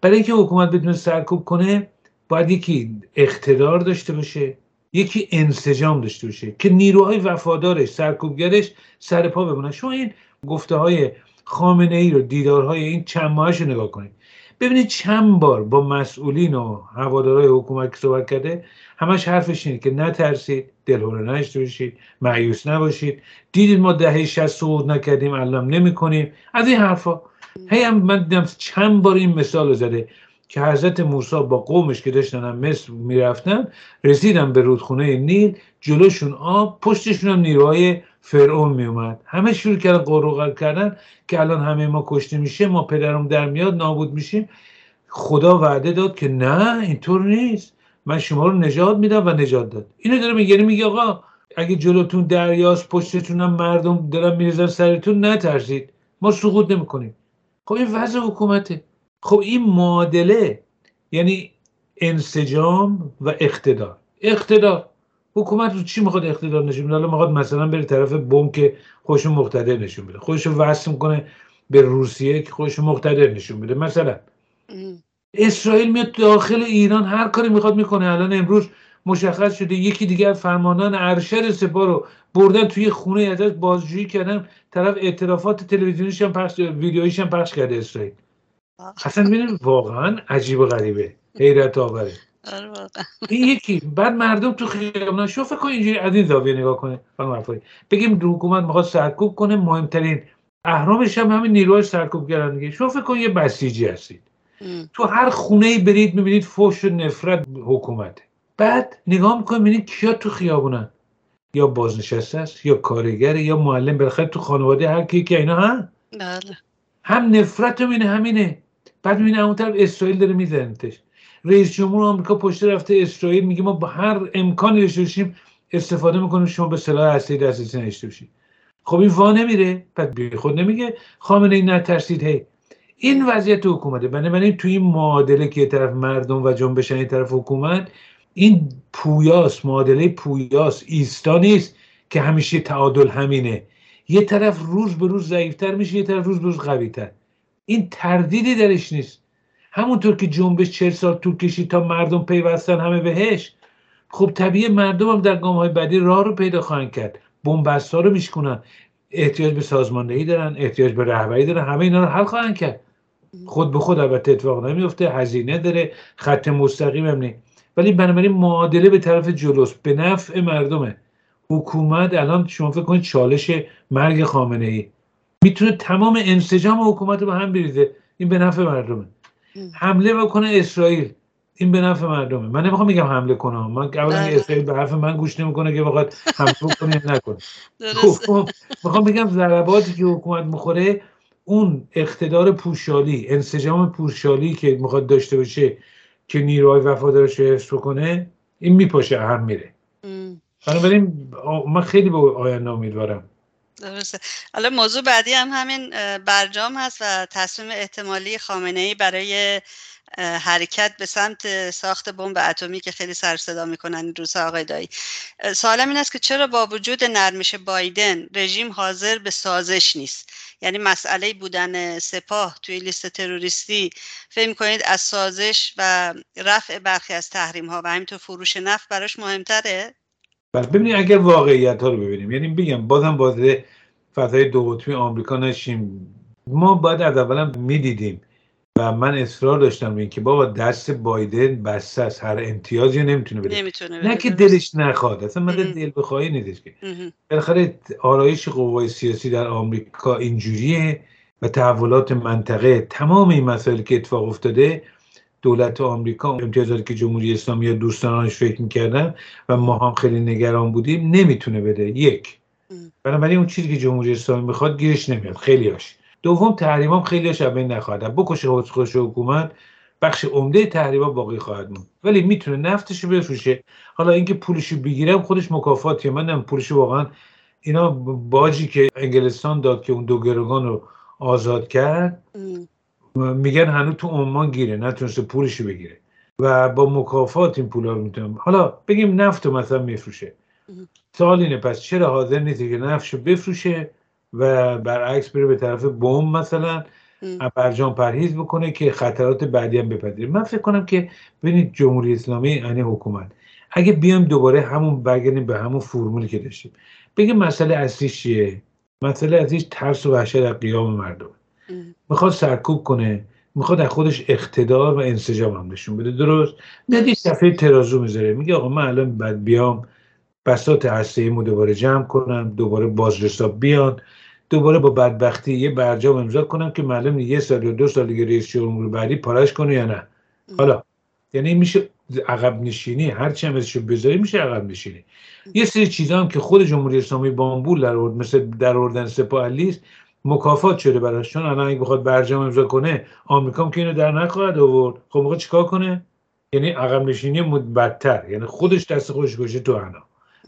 برای اینکه حکومت بتونه سرکوب کنه باید یکی اقتدار داشته باشه یکی انسجام داشته باشه که نیروهای وفادارش سرکوبگرش سر پا بمونن. شما این گفته های خامنه ای رو دیدارهای این چند ماهش رو نگاه کنید. ببینید چند بار با مسئولین و هوادارهای حکومت که صحبت کرده همش حرفش اینه که نترسید دلهوره نشته باشید معیوس نباشید. دیدید ما دهه 60 صعود نکردیم علم نمی کنیم از این حرفا. هی هم من دیدم چند بار این مثال زده که حضرت موسی با قومش که داشتن هم مصر می‌رفتن رسیدن به رودخونه نیل جلوشون آب پشتشون هم نیروهای فرعون میومد همه شروع کردن قروقل کردن که الان همه ما کشته میشه ما پدرم در میاد نابود میشیم. خدا وعده داد که نه اینطور نیست. من شما رو نجات میدم و نجات داد. اینو داره میگه یعنی میگه آقا اگه جلوتون دریاست پشتتون هم مردم دارن میریزن سرتون نترسید. ما سقوط نمی‌کنیم. خب این وضع حکومته. خب این معادله یعنی انسجام و اقتدار. اقتدار. حکومت رو چی می‌خواد اقتدار نشون بده؟ حالا می‌خواد مثلا بره طرف بم که خودش مقتدر نشون بده. خودش رو وصل کنه به روسیه که خودش مقتدر نشون بده. مثلا اسرائیل میاد داخل ایران هر کاری می‌خواد می‌کنه. الان امروز مشخص شده یکی دیگه از فرماندهان ارشد سپاه رو بردن توی خونه ازش بازجویی کردن. طرف اعترافات تلویزیونیش هم پخش ویدیویش هم پخش کرده اسرائیل. اصلا ببینید واقعا عجیب و غریبه. حیرت آوره. آره این یکی. بعد مردم تو خیابان شو فکر کن اینجوری از این زاویه نگاه کنه. بگیم حکومت می‌خواد سرکوب کنه مهمترین اهرامش هم همین نیروهای سرکوب کردن دیگه. شو فکر کن یه بسیجی هستید تو هر خونه ای برید می‌بینید فوش و نفرت حکومته بعد نگاه می‌کنید می‌بینید کیا تو خیابونن. یا بازنشسته است یا کارگر یا معلم بالاخره تو خانواده هر کی که اینا هم بله. هم نفرت رو همینه. بعد می‌بینه اون طرف اسرائیل داره میزنتش. رئیس جمهور آمریکا پشت رفته اسرائیل میگه ما با هر امکانی داشته باشیم استفاده می‌کنیم شما به سلاح هسته دسترسی نداشته باشید. خب این وا نمیره. بعد بی خود نمیگه. خامنه این نترسید هی. این وضعیت حکومته. بنابراین توی این معادله که طرف مردم و جنبش این طرف حکومت این پویاس معادله پویاس ایستا نیست که همیشه تعادل همینه. یه طرف روز به روز ضعیفتر میشه یه طرف روز به روز قویتر. این تردیدی درش نیست. همونطور که جنبش چهل سال طول کشید تا مردم پیوستن همه بهش خب طبیعی مردم هم در گام های بعدی راه رو پیدا خواهند کرد. بنبست ها رو میشکنن احتیاج به سازماندهی دارن احتیاج به رهبری دارن. همه اینا رو حل خواهند کرد. خود به خود البته اتفاق نمیفته هزینه داره خط مستقیم هم نیست ولی بنابراین معادله به طرف جلوس به نفع مردمه. حکومت الان شما فکر کنید چالش مرگ خامنه ای می‌تونه تمام انسجام حکومت رو به هم بریزه. این به نفع مردمه. حمله بکنه اسرائیل. این به نفع مردمه. من نمی‌خوام میگم حمله کنه. من اولا بله. اسرائیل به حرف من گوش نمی‌کنه که بخواد حمله کنه نکنه. خب، می‌خوام بگم ضرباتی که حکومت می‌خوره اون اقتدار پوشالی انسجام پوشالی که می‌خواد داشته باشه که نیروهای وفادارش رو حفظ کنه این میپاشه هم میره. بنابراین من خیلی به آینده امیدوارم.
درسته. حالا موضوع بعدی هم همین برجام هست و تصمیم احتمالی خامنه ای برای حرکت به سمت ساخت بمب اتمی که خیلی سر صدا می‌کنن این روزها آقای دایی. سوالم این است که چرا با وجود نرمش بایدن رژیم حاضر به سازش نیست؟ یعنی مسئله بودن سپاه توی لیست تروریستی فکر کنید از سازش و رفع برخی از تحریم ها و همینطور فروش نفت براش مهمتره؟
بله ببینید اگر واقعیت ها رو ببینیم یعنی بگم بازم بازه فضای دو قطبی آمریکا نشیم. ما باید از اولم می‌دیدیم و من اصرار داشتم به اینکه بابا دست بایدن بسته از هر امتیازی نمی‌تونه بده.
نمی‌تونه
نه که دلش نخواد اصلا من دل بخواهی نیستش که. بالاخره آرایش قوای سیاسی در آمریکا اینجوریه و تحولات منطقه تمام این مسائلی که اتفاق افتاده دولت آمریکا امتیازاتی که جمهوری اسلامی یا دوستانش فکر می‌کردن و ما هم خیلی نگران بودیم نمی‌تونه بده. یک. بنابراین اون چیزی که جمهوری اسلامی می‌خواد گیرش نمیاد. خیلیاش دوم تحریمام خیلیاش از بین نخواهد بکشه خودش حکومت. بخش عمده تحریما باقی خواهد موند. ولی می‌تونه نفتش بفروشه. حالا اینکه پولشو بگیرم خودش مکافاتیه. من پولش واقعا اینا باجی که انگلستان داد که اون دو گروگان رو آزاد کرد. میگن هنوز تو عمان گیره. نتونسته پولشو بگیره. و با مکافات این پولا رو می‌تونم حالا بگیم نفت رو مثلا میفروشه. سوال اینه پس چرا حاضر نیستی که نفتش بفروشه؟ و برعکس بره به طرف بوم مثلا برجام پرهیز بکنه که خطرات بعدی هم بپذیره. من فکر کنم که ببینید جمهوری اسلامی یعنی حکومت. اگه بیام دوباره همون برگردیم به همون فرمولی که داشتیم. بگیم مسئله اصلیش چیه؟ مسئله اصلیش ترس و وحشت از قیام مردم. می‌خواد سرکوب کنه می‌خواد از خودش اقتدار و انسجام هم نشون بده. درست؟ میاد صفحه ترازو می‌ذاره. میگه آقا من الان بعد بیام بسات هسته ایمو دوباره جمع کنم دوباره بازرساب بیان. دوباره با بدبختی یه برجام امضا کنم که معلوم یه سال یا دو سال دیگه رئیس جمهور بعدی پارش کنه یا نه. حالا یعنی میشه عقب نشینی هر چی هم ازشو بذاری میشه عقب نشینی. یه سری چیزا هم که خود جمهوری اسلامی بامبول در آورد مثل در آوردن سپاه مکافات شده براش. چون الان اگه بخواد برجام امضا کنه آمریکا که اینو در نخواهد آورد. خب موقع چیکار کنه؟ یعنی عقب نشینی بدتر. یعنی خودش دست خودش گوشه تو انا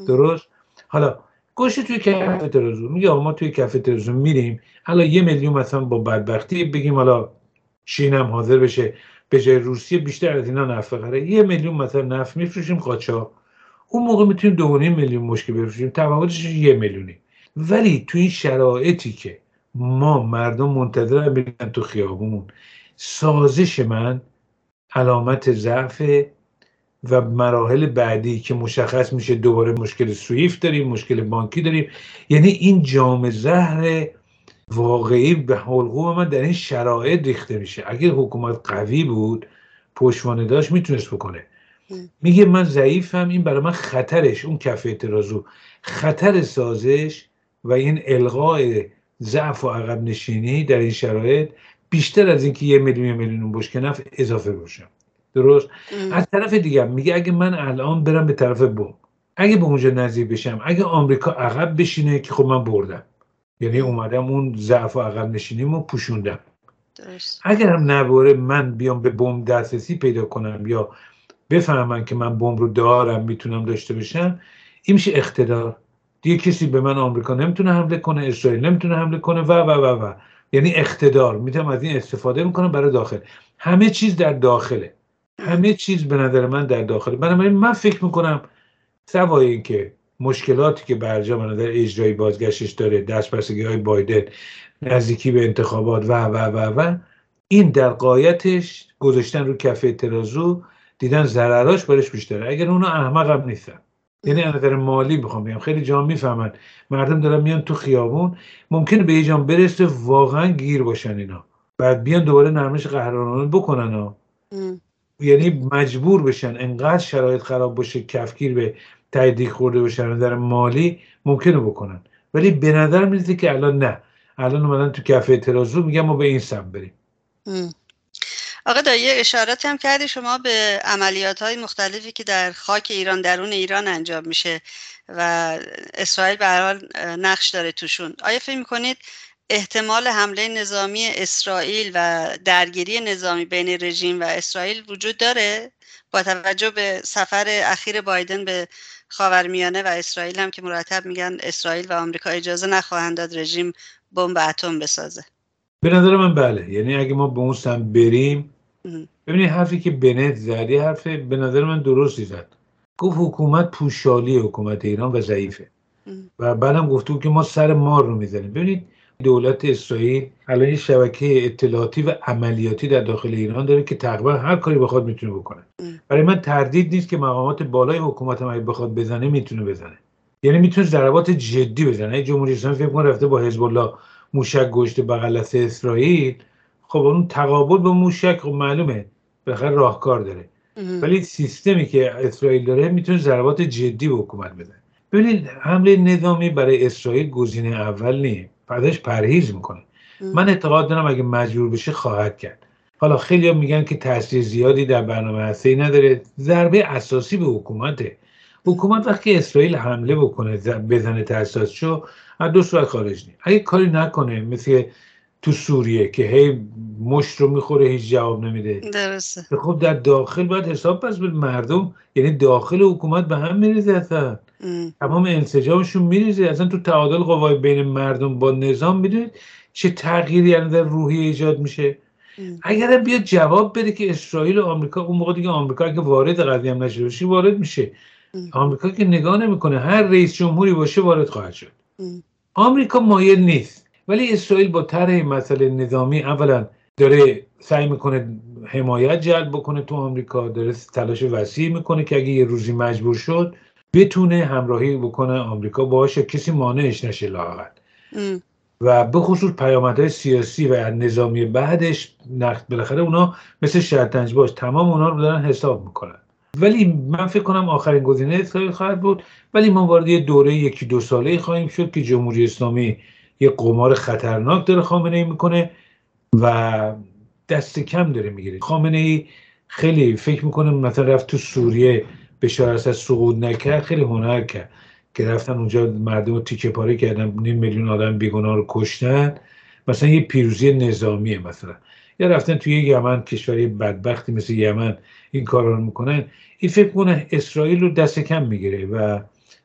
درست؟ حالا گوشه توی کف ترازو میگه ما توی کف ترازو میریم. حالا یه میلیون مثلا با بدبختی بگیم حالا چین حاضر بشه به جای روسیه بیشتر از اینا نفت بخره. یه میلیون مثلا نفت میفروشیم قاچا اون موقع می‌تونیم دو میلیون مشکل بفروشیم. تفاوتش یه میلیونی. ولی تو این شرایطی که ما مردم منتظر بگن تو خیابون سازش من علامت ضعف و مراحل بعدی که مشخص میشه دوباره مشکل سویفت داریم مشکل بانکی داریم. یعنی این جام زهر واقعی به حلقوم من در این شرایط ریخته میشه. اگر حکومت قوی بود پشوانه داشت می‌تونست بکنه. میگه من ضعیفم این برای من خطرش اون کف اعتراضو. خطر سازش و این الغای ضعف و عقب نشینی در این شرایط بیشتر از اینکه یه میلیون میلیون بشکنف اضافه باشم درست؟ از طرف دیگه میگه اگه من الان برم به طرف بوم اگه به اونجا نزدیک بشم اگه آمریکا عقب بشینه که خب من بردم. یعنی اومدم اون ضعف و عقب نشینیمو پوشوندم. درست. اگر هم نباره من بیام به بوم دسترسی پیدا کنم یا بفهمم که من بمب رو دارم می‌تونم داشته باشم این میشه اقتدار. دیگه کسی به من آمریکا نمی‌تونه حمله کنه اسرائیل نمی‌تونه حمله کنه و و و و. یعنی اقتدار. می‌تونم از این استفاده می‌کنم برای داخل. همه چیز در داخله. همه چیز به نظر من در داخل. بنابراین من فکر می‌کنم سوای که مشکلاتی که برجام نظر اجرایی بازگشتش داره دست بستگی های بایدن نزدیکی به انتخابات و و و و این در قایتش گذاشتن رو کفه ترازو دیدن ضرراش برش بیشتره. اگر اونا احمق هم نیستن. یعنی از نظر مالی می‌خوام بگم. خیلی جا می‌فهمن. مردم دارن میان تو خیابون. ممکنه به یه جام برسه واقعا گیر باشن اینا. بعد بیان دوباره نرمش قهرمانانه بکنن ها. یعنی مجبور بشن انقدر شرایط خراب باشه کفگیر به تایید خورده باشن نظر مالی ممکنه بکنن. ولی به نظر می‌رسه که الان نه. الان اومدن تو کف اعتراضو میگم ما به این سم بریم.
آقا دایی اشارات هم کردی شما به عملیات های مختلفی که در خاک ایران درون ایران انجام میشه و اسرائیل به حال نقش داره توشون. آیا فکر می‌کنید احتمال حمله نظامی اسرائیل و درگیری نظامی بین رژیم و اسرائیل وجود داره با توجه به سفر اخیر بایدن به خاورمیانه و اسرائیل هم که مرتب میگن اسرائیل و آمریکا اجازه نخواهند داد رژیم بمب اتم بسازه.
به نظر من بله. یعنی اگه ما به اون سم بریم ببینید حرفی که بنت زد یه حرف به نظر من درستی زد. گفت حکومت پوشالی حکومت ایران و ضعیفه. و بعدم گفته که ما سر مار رو می‌زنیم. ببینید دولت اسرائیل الان یه شبکه اطلاعاتی و عملیاتی در داخل ایران داره که تقریبا هر کاری بخواد می‌تونه بکنه. برای من تردید نیست که مقامات بالای حکومت هم بخواد بزنه می‌تونه بزنه. یعنی می‌تونه ضربات جدی بزنه. جمهوری اسلامی فکر کنه رفته با حزب الله موشک گشت بغل اسرائیل. خب اون تقابل با موشک خب معلومه. بخیر راهکار داره. ولی سیستمی که اسرائیل داره می‌تونه ضربات جدی به حکومت بزنه. ببینید حمله نظامی برای اسرائیل گزینه اول نیست. ازش پرهیز می‌کنه. من اعتقاد دارم اگه مجبور بشه خواهد کرد. حالا خیلی میگن که تاثیر زیادی در برنامه هسته نداره. ضربه اساسی به حکومته. حکومت وقتی اسرائیل حمله بکنه بزنه شو از دو صورت خارج نیم اگه کاری نکنه مثل تو سوریه که هی مشت رو می‌خوره هیچ جواب نمیده.
درسته.
خب در داخل باید حساب پس به مردم یعنی داخل حکومت به هم میریزه اصلا. تمام انسجامشون میریزه. اصلا تو تعادل قوای بین مردم با نظام می‌دونید چه تغییری یعنی در روحی ایجاد میشه؟ اگر بیاد جواب بده که اسرائیل و آمریکا اون موقع دیگه آمریکا که وارد قضیه هم نشده وارد میشه. آمریکا که نگاه نمی‌کنه. هر رئیس جمهوری باشه وارد خواهد شد. آمریکا مایل نیست. ولی اسرائیل با طرح مسئله نظامی اولا داره سعی می‌کنه حمایت جلب بکنه تو آمریکا داره تلاش وسیع می‌کنه که اگه یه روزی مجبور شد بتونه همراهی بکنه آمریکا باشه کسی مانعش نشه لاقل و به خصوص پیامدهای سیاسی و نظامی بعدش بالاخره اونا مثل شرطنج باش تمام اونا رو دارن حساب می‌کنن. ولی من فکر کنم آخرین گزینه اسرائیل خواهد بود ولی ما وارد یه دوره یکی دو ساله خواهیم شد که جمهوری اسلامی یه قمار خطرناک داره خامنه ای می‌کنه و دست کم داره می‌گیره. خامنه ای خیلی فکر می‌کنه مثلا رفت تو سوریه بشار از سقوط نکرد خیلی هنر کرد که رفتن اونجا مردم رو تیکه پاره کردن نیم میلیون آدم بیگناه رو کشتن. مثلا یه پیروزی نظامیه مثلا. یا رفتن توی یمن کشوری بدبختی مثل یمن این کار رو می‌کنن. این فکر کنه اسرائیل رو دست کم می‌گیره و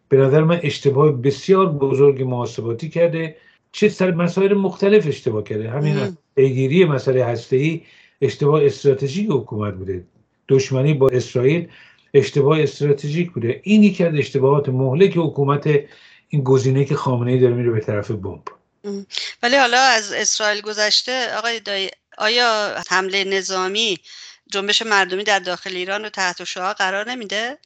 به نظر من اشتباه بسیار بزرگ محاسباتی کرده. چه سر مسائل مختلف اشتباه کرده. همین پیگیری مسئله هسته اشتباه استراتژیک حکومت بوده. دشمنی با اسرائیل اشتباه استراتژیک بوده. این یکی از اشتباهات مهلک حکومت این گزینه که خامنه ای داره میره به طرف بمب.
ولی حالا از اسرائیل گذشته آقای دایی آیا حمله نظامی جنبش مردمی در داخل ایران رو تحت شعا قرار نمیده؟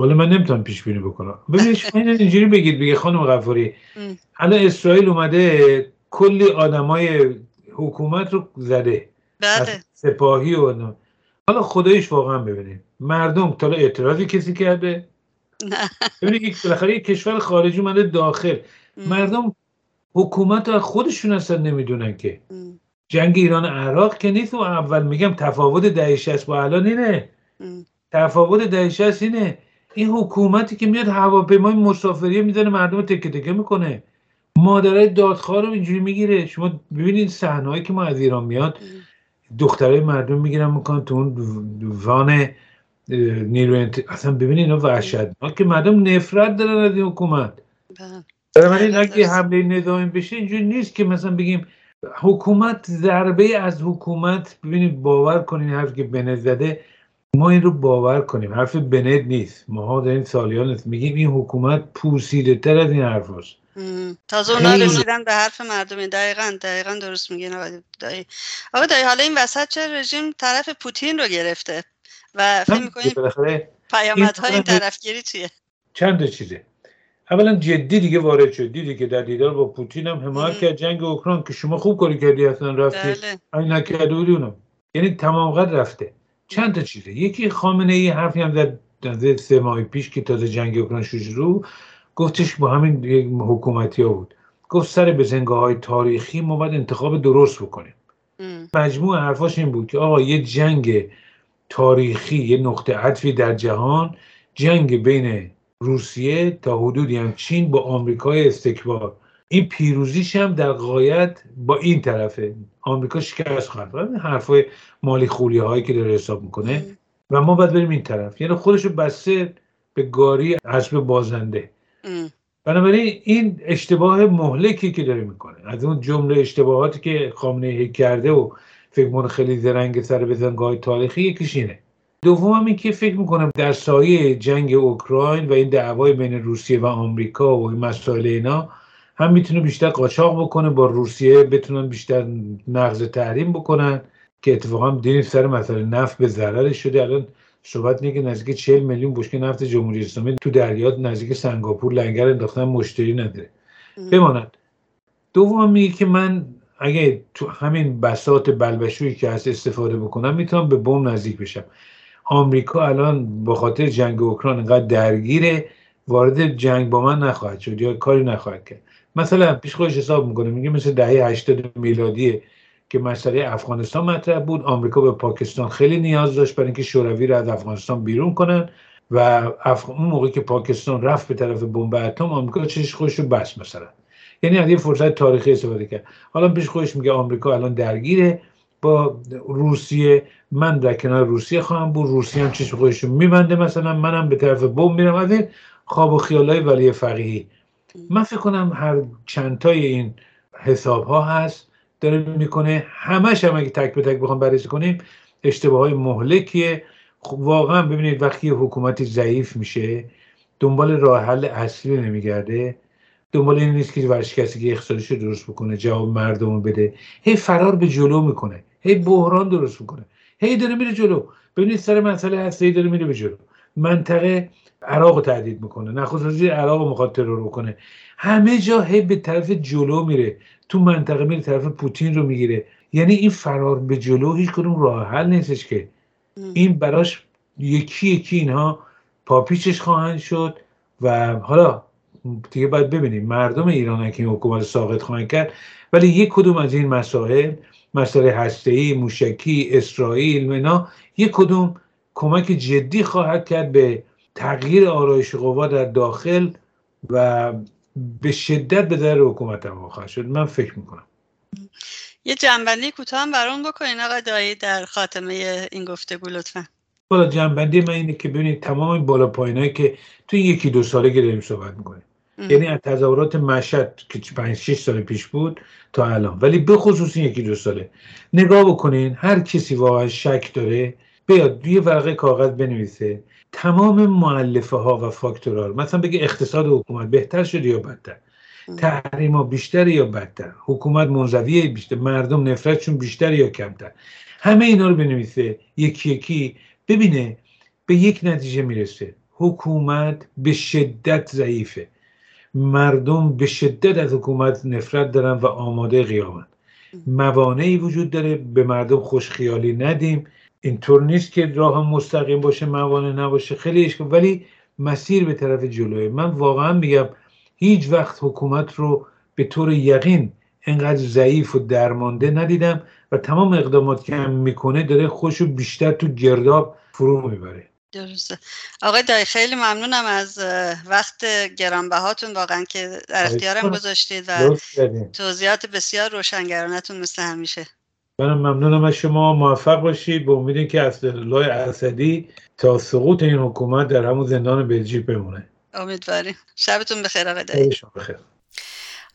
ولی من نمی‌تونم پیش بینی بکنم. ببینید شما اینجوری بگید بگید خانم غفاری الان اسرائیل اومده کلی آدمای حکومت رو زده.
بله.
سپاهی و حالا خدایش واقعا ببینید مردم تا اعتراضی کسی کرده؟ ببینید بالاخره یک کشور خارجی اومده داخل. مردم حکومت رو خودشون اصلا نمی‌دونن که. جنگ ایران عراق که نیست و اول میگم تفاوت دهه با الان اینه. تفاوت دهه اینه. این حکومتی که میاد هواپیمای مسافری می‌زنه مردم تکه تکه می‌کنه. مادرای دادخواه رو اینجوری می‌گیره. شما ببینید صحنه‌ای که ما از ایران میاد دخترای مردم می‌گیرن می‌کنن تو اون وان نیرو انت... اصلا ببینید اینا وحشتناک که مردم نفرت دارن از این حکومت. برای من اگه حمله نظامی بشه اینجوری نیست که مثلا بگیم حکومت ضربه از حکومت. ببینید باور کنین حرف که بنه زده. ما این رو باور کنیم. حرف بنت نیست. ما داریم سالیان نیست میگیم این حکومت پوسیده تر از این حرف هست
تازه اونا رسیدن به حرف مردمی دقیقا دقیقا درست میگین آقای دایی. آقای دایی حالا این وسط چه رژیم طرف پوتین رو گرفته؟ و فکر می‌کنیم پیامدهای این طرفگیری چیه؟
چند چیزه. اولا جدی دیگه وارد شد. دیدی که در دیدار با پوتین هم حمایت کرد. جنگ اوکراین که شما خوب کاری کردی اصلا رفتی.
بله.
این نکرده بودی اونم. یعنی تمام قد رفته. چند تا چیزه. یکی خامنه ای حرفی هم زد سه ماه پیش که تازه جنگ اوکراین شروع گفتش با همین حکومتی ها بود. گفت سر به زنگاه های تاریخی ما باید انتخاب درست بکنیم. مجموع حرفاش این بود که آقا یه جنگ تاریخی یه نقطه عطفی در جهان جنگ بین روسیه تا حدودی هم چین با آمریکای استکبار. این پیروزیش هم در قایت با این طرفه. آمریکا شکست خواهد این حرفای مالی خولی هایی که داره حساب می‌کنه. و ما باید بریم این طرف. یعنی خودشو بسته به گاری اسب بازنده. بنابراین این اشتباه مهلکی که داره می‌کنه. از اون جمله اشتباهاتی که خامنه کرده و فکر کنه خیلی زرنگ سر بزنگاه تاریخی یکیش اینه. دوم هم این که فکر می‌کنم در سایه جنگ اوکراین و این دعوای بین روسیه و آمریکا و این مسائل اینا هم می‌تونه بیشتر قاچاق بکنه با روسیه بتونن بیشتر نقض تحریم بکنن که اتفاقا دیدیم سر مسئله نفت به ضررش شده. الان صحبت اینه که نزدیک 40 میلیون بشکه نفت جمهوری اسلامی تو دریات نزدیک سنگاپور لنگر انداختن مشتری نداره. بماند دوم میگه که من اگه تو همین بسات بلبشویی که هست استفاده بکنم می‌تونم به بم نزدیک بشم. آمریکا الان به خاطر جنگ اوکراین انقدر درگیره وارد جنگ با من نخواهد شد یا کاری نخواهد کرد. مثلا پیش خودش حساب می‌کنه میگه مثل دهه 80 میلادی که مسئله افغانستان مطرح بود. آمریکا به پاکستان خیلی نیاز داشت برای اینکه شوروی رو از افغانستان بیرون کنن و اون موقع که پاکستان رفت به طرف بمب اتم آمریکا چش خودش رو بس مثلا. یعنی از یه فرصت تاریخی استفاده کرد. حالا پیش خودش میگه آمریکا الان درگیره با روسیه. من در کنار روسیه خواهم بود. روسیه هم چشم خودش میبنده مثلا منم به طرف بمب میرم. از این خواب و خیالای ولی فقیهی. من فکر کنم هر چندتای این حساب ها هست داره می‌کنه. همش هم اگه تک به تک بخوام بررسی کنیم اشتباه های مهلکیه. خب واقعا ببینید وقتی حکومتی ضعیف میشه دنبال راه حل اصلی نمیگرده. دنبال این نیست که ورشکستی که اقتصادش رو درست بکنه جواب مردم بده. هی فرار به جلو می‌کنه. هی بحران درست می‌کنه. هی داره میره جلو. ببینید سر مسئله هسته داره میره به جلو. منطقه عراق رو تهدید می‌کنه. نخست وزیر عراق می‌خواد ترور بکنه. همه جا هی به طرف جلو میره. تو منطقه میره طرف پوتین رو می‌گیره. یعنی این فرار به جلو هیچ کدوم راه حل نیستش که. این براش یکی یکی اینها پاپیچش خواهند شد و حالا دیگه باید ببینیم. مردم ایران که این حکومت ساقط خواهند کرد. ولی یک کدوم از این مسائل مسائل هسته‌ای موشکی اسرائیل اینا یک کدوم کمک جدی خواهد کرد به تغییر آرایش قوا در داخل و به شدت به در حکومت هم خواهد شد. من فکر می‌کنم.
یه جنبندی کوتاه هم برام بکنین آقا دایی در خاتمه این گفتگو لطفا.
بالا جنبندی من اینه که ببینید تمام این بالا پایینایی که تو یکی دو ساله که داریم صحبت می‌کنیم. یعنی از تظاهرات مشهد که 5 6 سال پیش بود تا الان. ولی به خصوص یکی دو ساله. نگاه بکنین هر کسی واقعا شک داره بیاد یه ورقه کاغذ بنویسه. تمام معلفه ها و فاکتورها مثلا بگه اقتصاد حکومت بهتر شده یا بدتر؟ تحریم ها بیشتر یا بدتر؟ حکومت منزویه بیشتر مردم نفرتشون بیشتر یا کمتر؟ همه اینا رو بنویسه یکی یکی ببینه به یک نتیجه می‌رسه. حکومت به شدت ضعیفه. مردم به شدت از حکومت نفرت دارن و آماده قیامت موانعی وجود داره به مردم خوشخیالی ندیم. اینطور نیست که راه مستقیم باشه موانع نباشه خیلی اشکال ولی مسیر به طرف جلوه. من واقعا میگم هیچ وقت حکومت رو به طور یقین انقدر ضعیف و درمانده ندیدم و تمام اقدامات که هم می‌کنه داره خوشو بیشتر تو گرداب فرو می‌بره.
درسته. آقای دایی خیلی ممنونم از وقت گرانبهاتون واقعا که در اختیارم گذاشتید و توضیحات بسیار روشنگرانتون مثل همیشه.
منم ممنونم از شما. موفق باشید. به امید که لای اسدی تا سقوط این حکومت در همون زندان بلژیک بمونه.
امیدواریم. شبتون بخیر آقای دایی.
بخیر.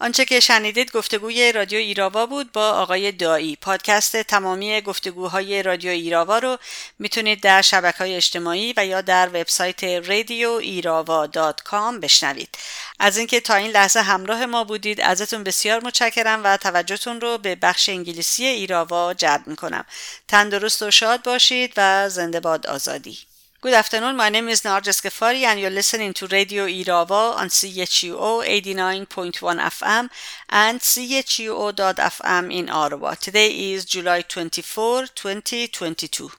آنچه که شنیدید گفتگوی رادیو ایراوا بود با آقای دایی. پادکست تمامی گفتگوهای رادیو ایراوا رو می‌تونید در شبکه های اجتماعی و یا در وبسایت رادیو ایراوا دات کام بشنوید. از اینکه تا این لحظه همراه ما بودید ازتون بسیار متشکرم و توجهتون رو به بخش انگلیسی ایراوا جلب می‌کنم. تندرست و شاد باشید و زنده باد آزادی. Good afternoon. My name is Narges Gafari, and you're listening to Radio Irava on CHUO 89.1 FM and CHUO.FM in Ottawa. Today is July 24, 2022.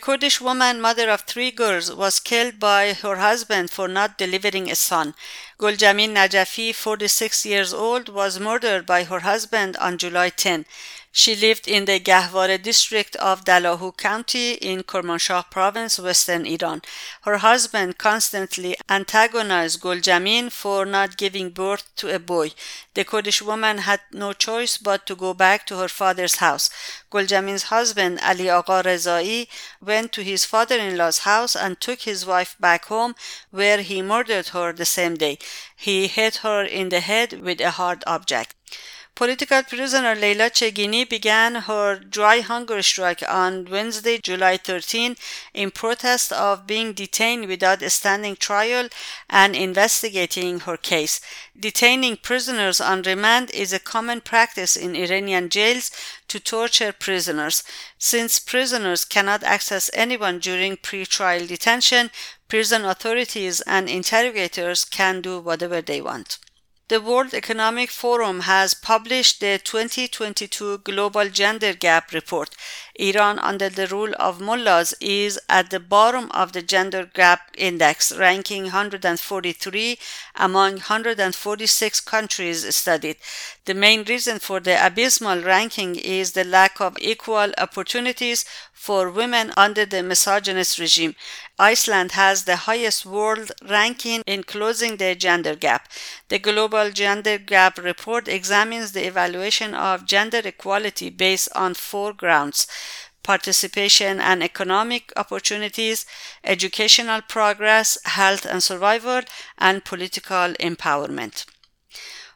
Kurdish woman, mother of three girls, was killed by her husband for not delivering a son. Guljamin Najafi, 46 years old, was murdered by her husband on July 10. She lived in the Gahware district of Dalahu County in Kermanshah province, western Iran. Her husband constantly antagonized Guljamin for not giving birth to a boy. The Kurdish woman had no choice but to go back to her father's house. Guljamin's husband, Ali Agha Rezai, went to his father-in-law's house and took his wife back home, where he murdered her the same day. He hit her in the head with a hard object. Political prisoner Leila Chegini began her dry hunger strike on Wednesday, July 13, in protest of being detained without a standing trial and investigating her case. Detaining prisoners on remand is a common practice in Iranian jails to torture prisoners. Since prisoners cannot access anyone during pre-trial detention, prison authorities and interrogators can do whatever they want. The World Economic Forum has published the 2022 Global Gender Gap Report. Iran, under the rule of mullahs, is at the bottom of the Gender Gap Index, ranking 143 among 146 countries studied. The main reason for the abysmal ranking is the lack of equal opportunities for women under the misogynist regime. Iceland has the highest world ranking in closing the gender gap. The Global Gender Gap Report examines the evaluation of gender equality based on four grounds participation and economic opportunities, educational progress, health and survival, and political empowerment.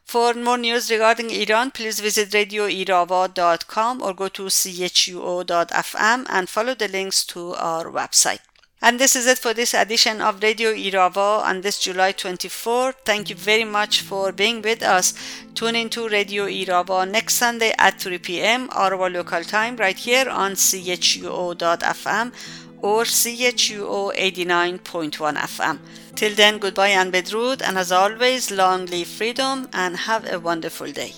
For more news regarding Iran, please visit radioirava.com or go to chuo.fm and follow the links to our website. And this is it for this edition of Radio Irava on this July 24. Thank you very much for being with us. Tune into Radio Irava next Sunday at 3 p.m. our local time right here on chuo.fm or CHUO 89.1 FM. Till then, goodbye and bedrood, and as always, long live freedom and have a wonderful day.